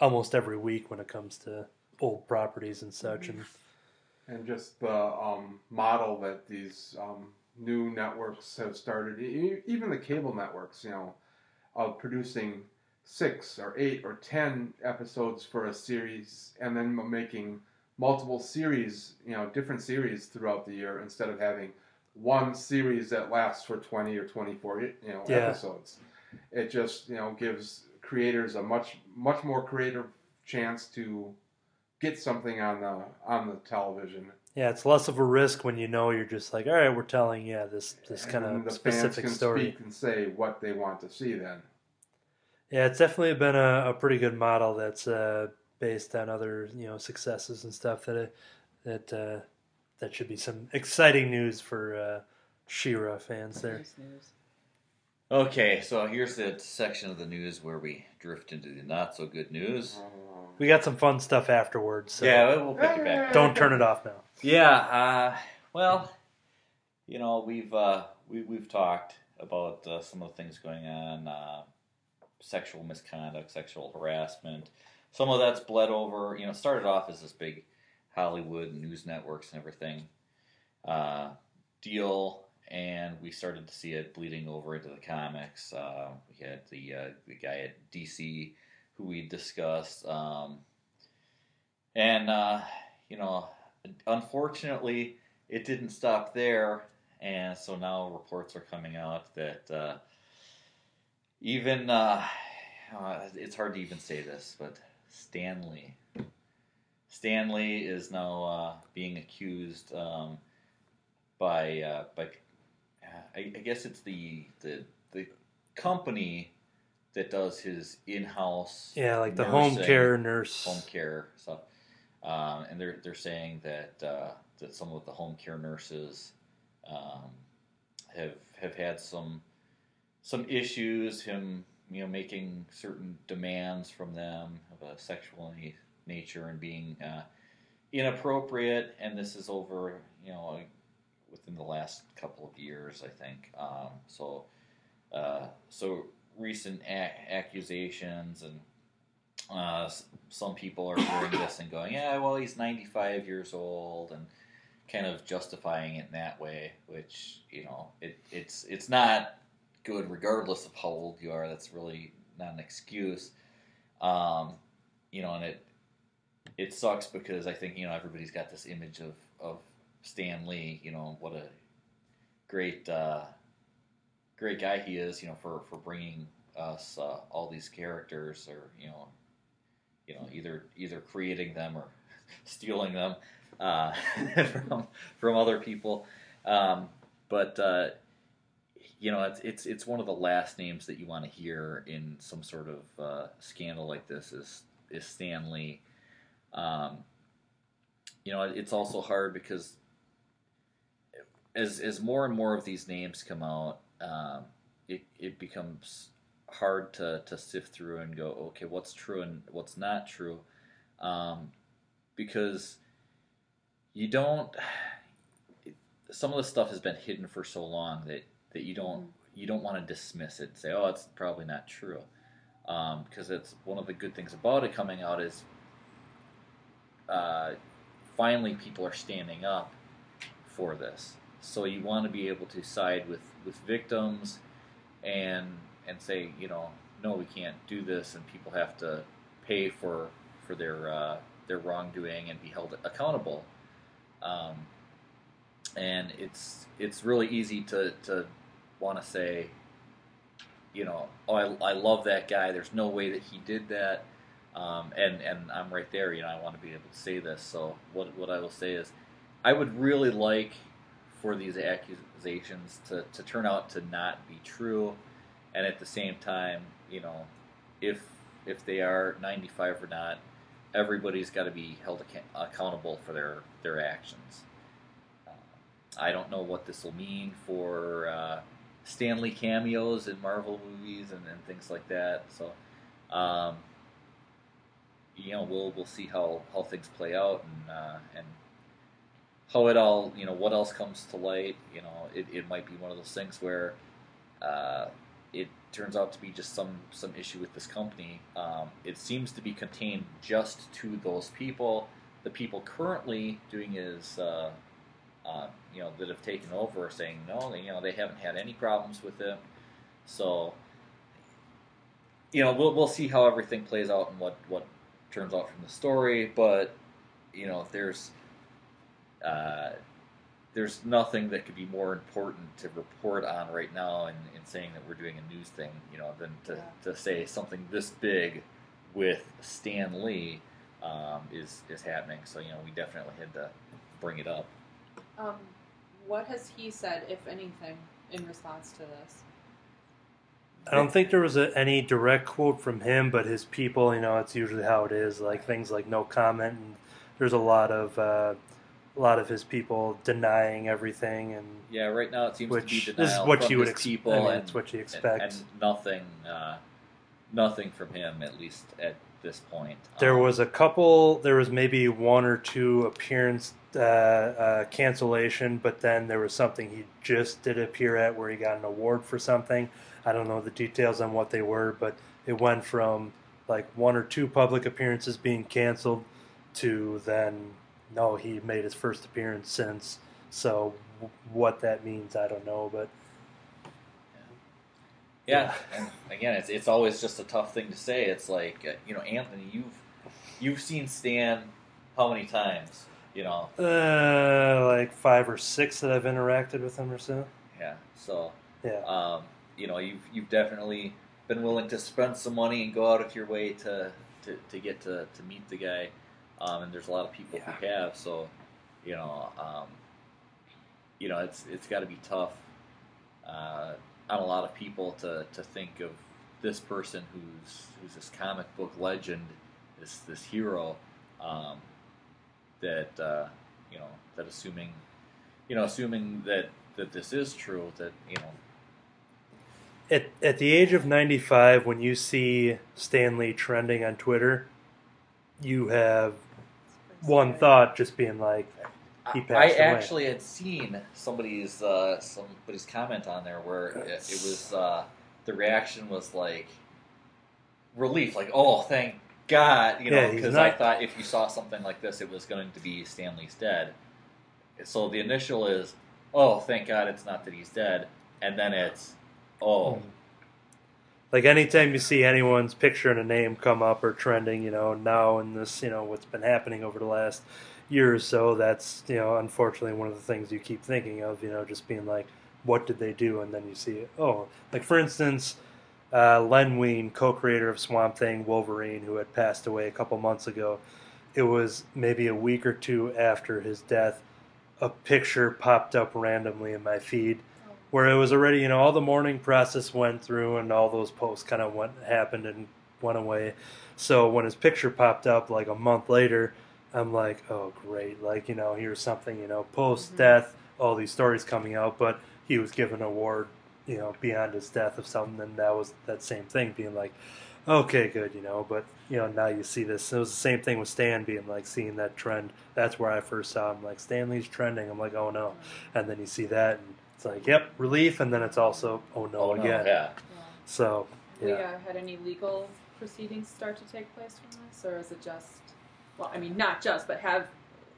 almost every week when it comes to old properties and such and and just the um, model that these um, new networks have started, e- even the cable networks, you know, of producing six or eight or ten episodes for a series, and then making multiple series, you know, different series throughout the year instead of having one series that lasts for twenty or twenty-four, you know, Yeah. episodes. It just you know gives creators a much much more creative chance to get something on the on the television. yeah it's less of a risk when you know you're just like all right we're telling yeah this this kind of the specific fans can story speak and say what they want to see. Then Yeah, it's definitely been a, a pretty good model that's uh, based on other you know successes and stuff that it, that uh, that should be some exciting news for uh, She-Ra fans there. Nice news. okay, so here's the section of the news where we drift into the not so good news. We got some fun stuff afterwards, so yeah, we'll pick it back. don't turn it off now. Yeah, uh, well, you know, we've uh, we, we've talked about uh, some of the things going on, uh, sexual misconduct, sexual harassment. Some of that's bled over. You know, started off as this big Hollywood news networks and everything uh, deal, and we started to see it bleeding over into the comics. Uh, we had the uh, the guy at DC who we discussed, um, and uh, you know, unfortunately, it didn't stop there, and so now reports are coming out that uh, even uh, uh, it's hard to even say this, but Stan Lee, Stanley is now uh, being accused um, by uh, by I, I guess it's the the the company that does his in-house Yeah, like the home care nurse. home care stuff. um, and they're they're saying that uh, that some of the home care nurses um, have have had some some issues. Him, you know, making certain demands from them of a sexual nature and being uh, inappropriate. And this is over, you know, within the last couple of years, I think. Um, so, uh, so recent a- accusations and. Uh, some people are hearing this and going, "Yeah, well, he's 95 years old," and kind of justifying it in that way, which you know, it, it's it's not good regardless of how old you are. That's really not an excuse. Um, you know, and it it sucks because I think you know everybody's got this image of of Stan Lee. You know what a great uh, great guy he is. You know for for bringing us uh, all these characters, or you know, you know either either creating them or stealing them uh, from from other people. Um, but uh, you know, it's it's it's one of the last names that you want to hear in some sort of uh, scandal like this is is Stan Lee. Um, you know, it's also hard because as as more and more of these names come out, um, it it becomes hard to to sift through and go, okay, what's true and what's not true, um, because you don't. Some of the stuff has been hidden for so long that that you don't you don't want to dismiss it and say, oh, it's probably not true, because it's one of the good things about it coming out is uh, finally people are standing up for this. So you want to be able to side with, with victims and and say, you know, no, we can't do this, and people have to pay for for their uh, their wrongdoing and be held accountable. Um, and it's it's really easy to to want to say, you know, oh, I, I love that guy. There's no way that he did that. Um, and and I'm right there. You know, I want to be able to say this. So what what I will say is, I would really like for these accusations to, to turn out to not be true, and at the same time, you know, if if they are 95 or not, everybody's got to be held ac- accountable for their their actions. Uh, I don't know what this will mean for uh, Stan Lee cameos in Marvel movies and, and things like that. So. Um, you know, we'll we'll see how, how things play out and uh, and how it all you know what else comes to light. You know, it, it might be one of those things where uh, it turns out to be just some some issue with this company. Um, it seems to be contained just to those people. The people currently doing is. Uh, uh, you know that have taken over are saying no, they, you know they haven't had any problems with it. So, you know, we'll we'll see how everything plays out and what what turns out from the story, but you know, there's uh, there's nothing that could be more important to report on right now in, in saying that we're doing a news thing, you know, than to, Yeah. to say something this big with Stan Lee um, is is happening. So you know, we definitely had to bring it up. Um, what has he said, if anything, in response to this? I don't think there was a, any direct quote from him, but his people, you know, it's usually how it is. Like things like no comment, and there's a lot of uh, a lot of his people denying everything, and Yeah, right now it seems to be which denial is what from you would his ex- people I mean, and, it's what you and- expect. and nothing, uh, nothing from him at least at this point. There Um, was a couple. There was maybe one or two appearance uh, uh, cancellation, but then there was something he just did appear at where he got an award for something. I don't know the details on what they were, but it went from like one or two public appearances being canceled to then no, he made his first appearance since. So what that means, I don't know, but Yeah, and again, it's it's always just a tough thing to say. It's like uh, you know, Anthony, you've you've seen Stan how many times? You know, uh, like five or six that I've interacted with him or so. yeah. So Yeah. um, you know, you've you've definitely been willing to spend some money and go out of your way to to, to get to, to meet the guy. Um, and there's a lot of people who have. So you know, um, you know, it's it's got to be tough uh, on a lot of people to, to think of this person who's who's this comic book legend, this this hero, um, that uh, you know that assuming you know assuming that that this is true that you know. At at the age of ninety five, when you see Stan Lee trending on Twitter, you have one thought just being like, He I away. actually had seen somebody's uh, somebody's comment on there where it, it was uh, the reaction was like relief, like oh thank God, you know, Yeah, because I thought if you saw something like this, it was going to be Stan Lee's dead. So the initial is oh thank God it's not that he's dead, and then it's oh Hmm. like anytime you see anyone's picture and a name come up or trending, you know, now in this, you know, what's been happening over the last year or so, that's, you know, unfortunately one of the things you keep thinking of, you know, just being like, what did they do? And then you see, oh, like for instance, uh, Len Wein, co-creator of Swamp Thing, Wolverine, who had passed away a couple months ago, it was maybe a week or two after his death, a picture popped up randomly in my feed where it was already, you know, all the mourning process went through and all those posts kind of went happened and went away. So when his picture popped up like a month later, I'm like, oh great, like you know, here's something, you know, post death, all these stories coming out, but he was given an award, you know, beyond his death of something, and that was that same thing, being like, okay, good, you know, but you know, now you see this. It was the same thing with Stan being like seeing that trend. That's where I first saw him, like Stan Lee's trending. I'm like, oh no, and then you see that, and it's like, yep, relief, and then it's also, oh no, oh no again. yeah So Have we uh, had any legal proceedings start to take place from this, or is it just? Well, I mean, not just, but have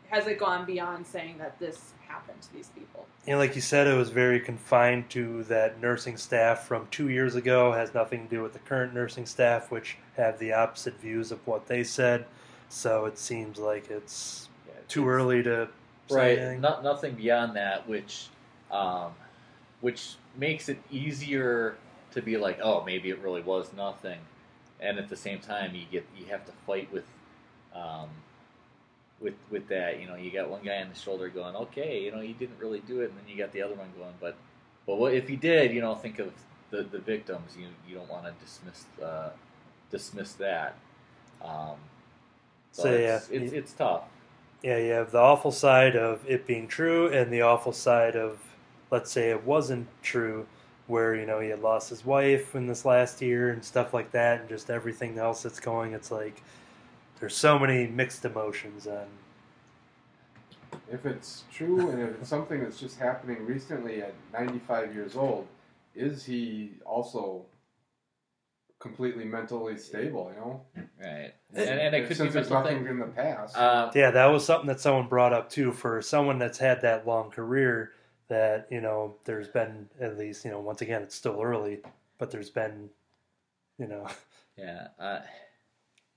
has it gone beyond saying that this happened to these people? and like you said, it was very confined to that nursing staff from two years ago. Has nothing to do with the current nursing staff, which have the opposite views of what they said. So it seems like it's Yeah, too it's- early to say right anything. not, nothing beyond that which um, which makes it easier to be like oh maybe it really was nothing and at the same time you get you have to fight with um, with with that you know you got one guy on the shoulder going okay you know he didn't really do it and then you got the other one going but but what if he did? You know think of the, the victims. You you don't want to dismiss uh, dismiss that. Um, so, So, it's, yeah, it's, you- it's tough. Yeah, you have the awful side of it being true and the awful side of, let's say, it wasn't true, where, you know, he had lost his wife in this last year and stuff like that, and just everything else that's going. It's like there's so many mixed emotions, and If it's true and if it's something that's just happening recently at 95 years old, is he also completely mentally stable? You know, Right, and, and it could be since there's nothing thing. in the past. Uh, yeah, that was something that someone brought up too. For someone that's had that long career, that, you know, there's been at least, you know, once again, it's still early, but there's been, you know, yeah, uh,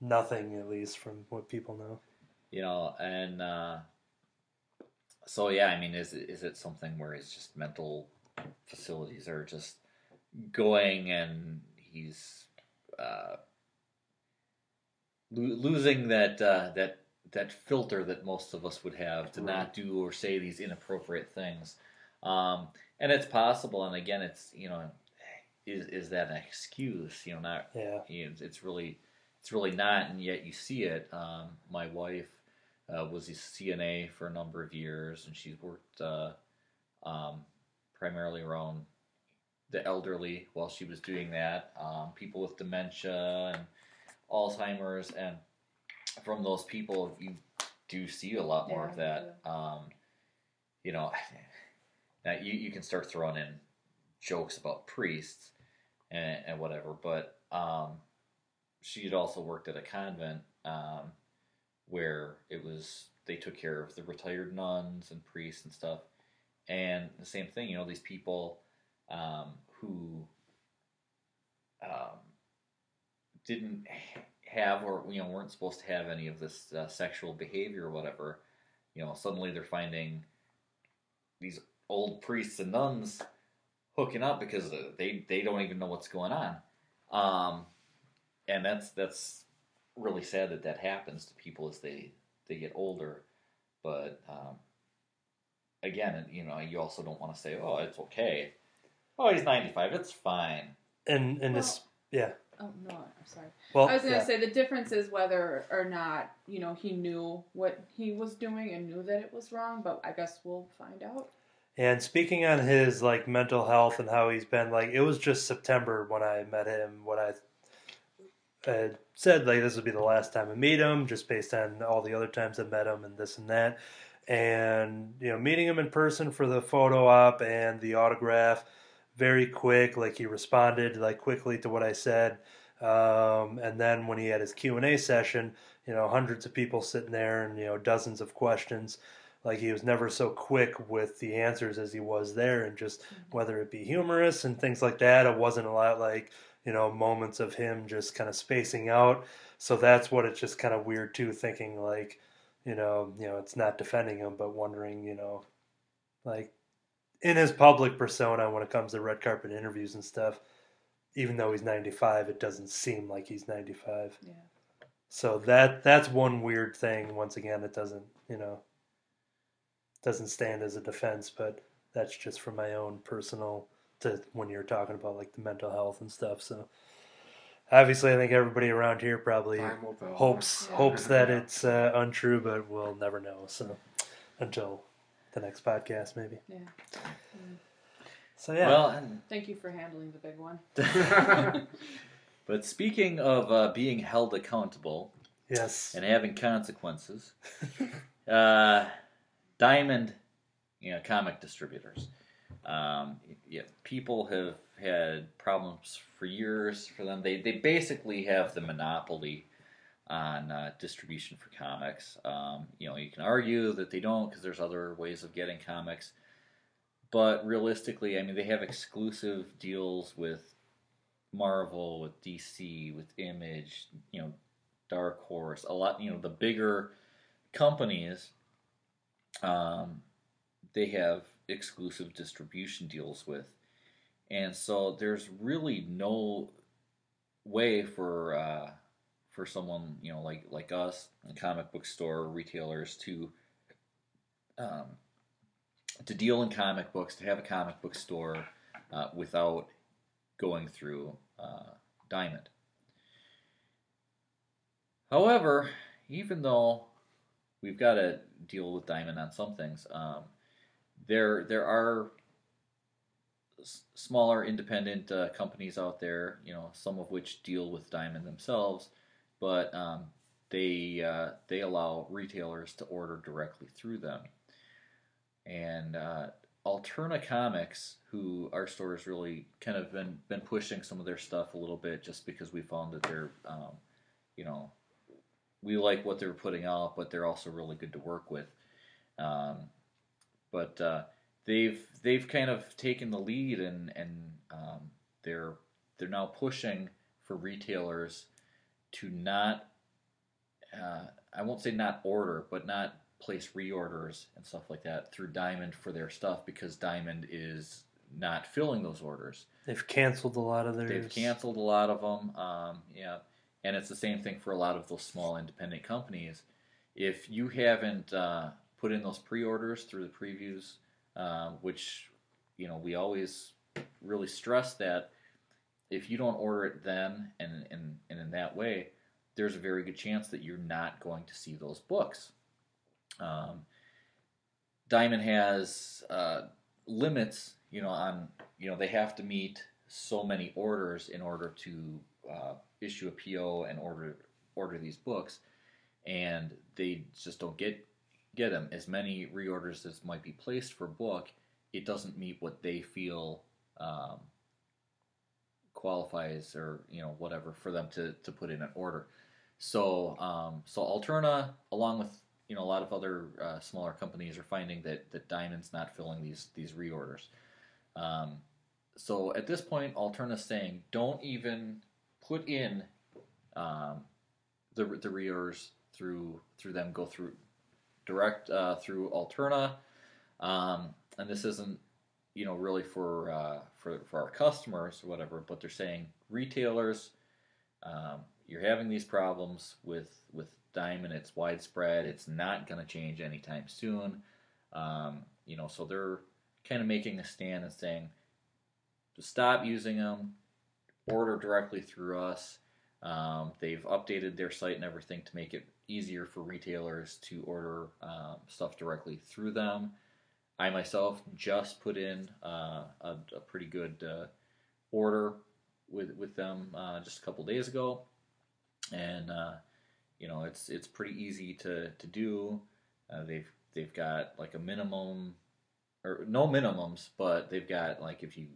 nothing at least from what people know. you know, and uh, so yeah, I mean, is it, is it something where it's just mental facilities are just going and he's uh, lo- losing that uh, that that filter that most of us would have to not do or say these inappropriate things, um, and it's possible. And again, it's you know, is is that an excuse? You know, not Yeah. you know, it's really it's really not and yet you see it. Um, my wife uh, was a cna for a number of years and she's worked uh, um, primarily around the elderly while she was doing that um, people with dementia and alzheimer's and from those people you do see a lot more of that. Um, you know now you, you can start throwing in jokes about priests and, and whatever but um, she had also worked at a convent um, where it was they took care of the retired nuns and priests and stuff. And the same thing you know these people um, who um, didn't have or you know weren't supposed to have any of this uh, sexual behavior or whatever you know suddenly they're finding these old priests and nuns hooking up because they they don't even know what's going on. Um, and that's that's really sad that that happens to people as they they get older but um, again you know you also don't want to say oh it's okay oh he's 95 it's fine And and this, yeah, Oh no, I'm sorry. Well, I was gonna yeah. say the difference is whether or not you know he knew what he was doing and knew that it was wrong. But I guess we'll find out. And speaking on his like mental health and how he's been, like it was just September when I met him. When I had said like this would be the last time I meet him, just based on all the other times I met him and this and that. And you know, meeting him in person for the photo op and the autograph, very quick. Like he responded like quickly to what I said. Um, and then when he had his Q and A session, you know, hundreds of people sitting there and you know dozens of questions like he was never so quick with the answers as he was there and just whether it be humorous and things like that it wasn't a lot like you know moments of him just kind of spacing out so that's what it's just kind of weird too thinking like you know you know it's not defending him but wondering you know like in his public persona when it comes to red carpet interviews and stuff even though he's 95 it doesn't seem like he's 95 Yeah. so that that's one weird thing. Once again, it doesn't you know doesn't stand as a defense, but that's just from my own personal to when you're talking about like the mental health and stuff. So obviously, I think everybody around here probably Time will tell. hopes Yeah. hopes that it's uh, untrue, but we'll never know. So until the next podcast, maybe. Yeah. So yeah, Well, and Thank you for handling the big one. but speaking of uh, being held accountable yes, and having consequences, uh, Diamond, you know, comic distributors. Um, yeah, people have had problems for years for them. They they basically have the monopoly on uh, distribution for comics. Um, you know, you can argue that they don't because there's other ways of getting comics. But realistically, I mean, they have exclusive deals with Marvel, with DC, with Image, you know, Dark Horse, a lot, you know, the bigger companies, um, they have exclusive distribution deals with. And so there's really no way for uh, for someone, you know, like like us, a comic book store retailers to um, to deal in comic books, to have a comic book store uh, without going through uh, Diamond. However, even though we've got to deal with Diamond on some things, um, there there are s- smaller independent uh, companies out there, you know, some of which deal with Diamond themselves, but um, they uh, they allow retailers to order directly through them. And uh, Alterna Comics, who our store has really kind of been been pushing some of their stuff a little bit, just because we found that they're, um, you know, we like what they're putting out, but they're also really good to work with. Um, but uh, they've they've kind of taken the lead and and um, they're they're now pushing for retailers to not uh, I won't say not order, but not place reorders and stuff like that through Diamond for their stuff because Diamond is not filling those orders. they've canceled a lot of theirs. They've canceled a lot of them. Um, yeah, and it's the same thing for a lot of those small independent companies. If you haven't uh, put in those pre-orders through the previews, um, which you know we always really stress that if you don't order it then and, and, and in that way, there's a very good chance that you're not going to see those books. Um, Diamond has uh, limits, you know, on you know they have to meet so many orders in order to uh, issue a PO and order order these books, and they just don't get get them as many reorders as might be placed for book. It doesn't meet what they feel um, qualifies or you know whatever for them to, to put in an order. So um, so Alterna, along with you know a lot of other uh, smaller companies, are finding that that Diamond's not filling these these reorders. Um, so at this point, Alterna's saying don't even put in um, the the reorders through through them. Go through direct uh, through Alterna, um, and this isn't you know really for uh, for for our customers or whatever, but they're saying retailers, um, you're having these problems with with Diamond. It's widespread. It's not going to change anytime soon. Um, you know, so they're kind of making a stand and saying to stop using them, order directly through us. Um, they've updated their site and everything to make it easier for retailers to order um, stuff directly through them. I myself just put in uh, a, a, pretty good uh, order with with them uh, just a couple days ago, and uh, you know it's it's pretty easy to to do. Uh, they've they've got like a minimum or no minimums, but they've got like if you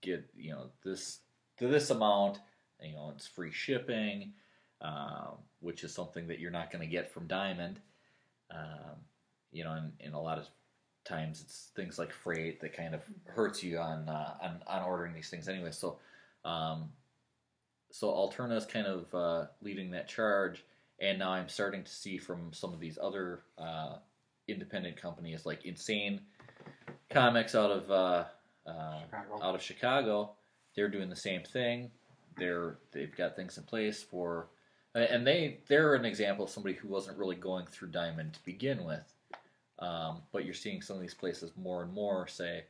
get you know this to this amount, you know it's free shipping, um, which is something that you're not going to get from Diamond. Um, you know, and, and a lot of times it's things like freight that kind of hurts you on uh, on, on ordering these things anyway. So, um, so Alterna is kind of uh, leading that charge, and now I'm starting to see from some of these other uh, independent companies like Insane Comics out of uh, uh, out of Chicago. They're doing the same thing. They're they've got things in place for, and they they're an example of somebody who wasn't really going through Diamond to begin with um, but you're seeing some of these places more and more say,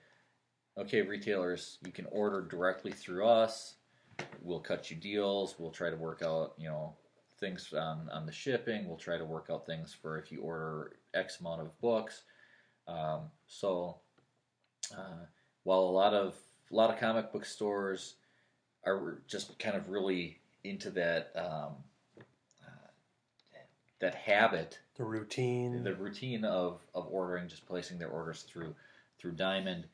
okay, retailers, you can order directly through us. We'll cut you deals. We'll try to work out, you know, things on, on the shipping. We'll try to work out things for if you order X amount of books. Um, so, uh, while a lot of a lot of comic book stores are just kind of really into that um, that habit, the routine, the routine of, of ordering, just placing their orders through through Diamond.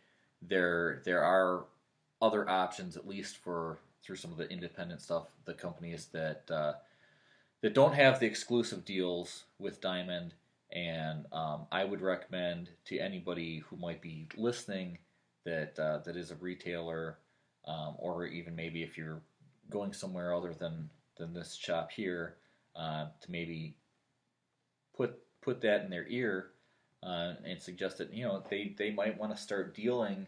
There there are other options, at least for through some of the independent stuff, the companies that uh, that don't have the exclusive deals with Diamond. And um, I would recommend to anybody who might be listening that uh, that is a retailer, um, or even maybe if you're going somewhere other than than this shop here, uh, to maybe put put that in their ear uh, and suggest that you know they they might want to start dealing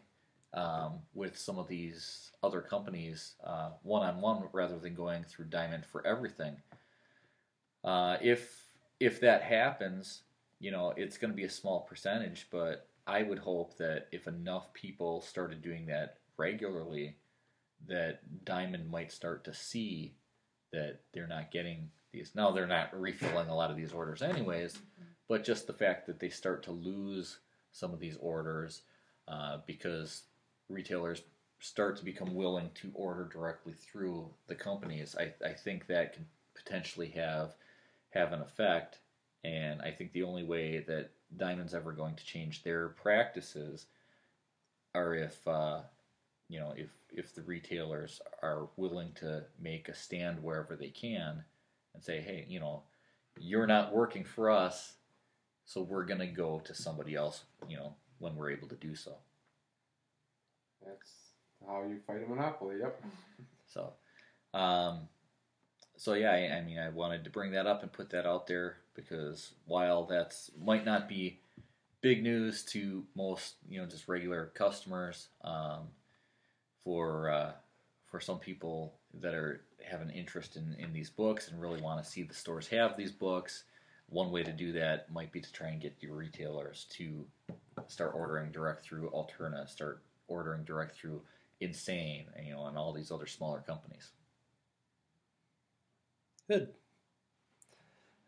um, with some of these other companies one on one rather than going through Diamond for everything. Uh, if if that happens, you know it's going to be a small percentage, but I would hope that if enough people started doing that regularly, that Diamond might start to see that they're not getting these. Now they're not refilling a lot of these orders anyways, but just the fact that they start to lose some of these orders uh, because retailers start to become willing to order directly through the companies, I, I think that can potentially have have an effect. And I think the only way that Diamond's ever going to change their practices are if uh, you know if if the retailers are willing to make a stand wherever they can and say, hey, you know, you're not working for us, so we're going to go to somebody else, you know, when we're able to do so. That's how you fight a monopoly, yep. So, um, so yeah, I, I, mean, I wanted to bring that up and put that out there because while that's might not be big news to most, you know, just regular customers, um, for uh, for some people that are have an interest in, in these books and really want to see the stores have these books, one way to do that might be to try and get your retailers to start ordering direct through Alterna, start ordering direct through Insane, and, you know, and all these other smaller companies. Good.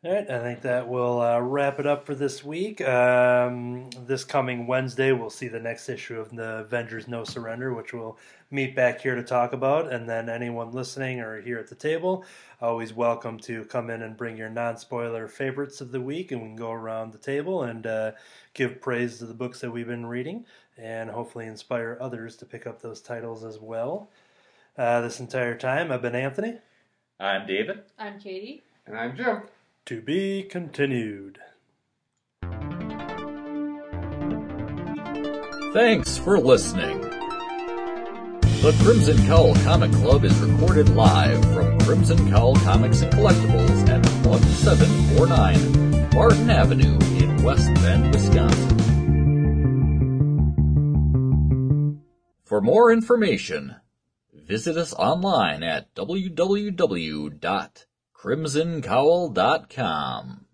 All right, I think that will uh, wrap it up for this week. Um, this coming Wednesday, we'll see the next issue of the Avengers No Surrender, which we'll meet back here to talk about. And then anyone listening or here at the table, always welcome to come in and bring your non spoiler favorites of the week, and we can go around the table and uh, give praise to the books that we've been reading and hopefully inspire others to pick up those titles as well. Uh, this entire time, I've been Anthony. I'm David. I'm Katie. And I'm Jim. To be continued. Thanks for listening. The Crimson Cowl Comic Club is recorded live from Crimson Cowl Comics and Collectibles at 1749 Martin Avenue in West Bend, Wisconsin. For more information, visit us online at www crimsoncowl.com.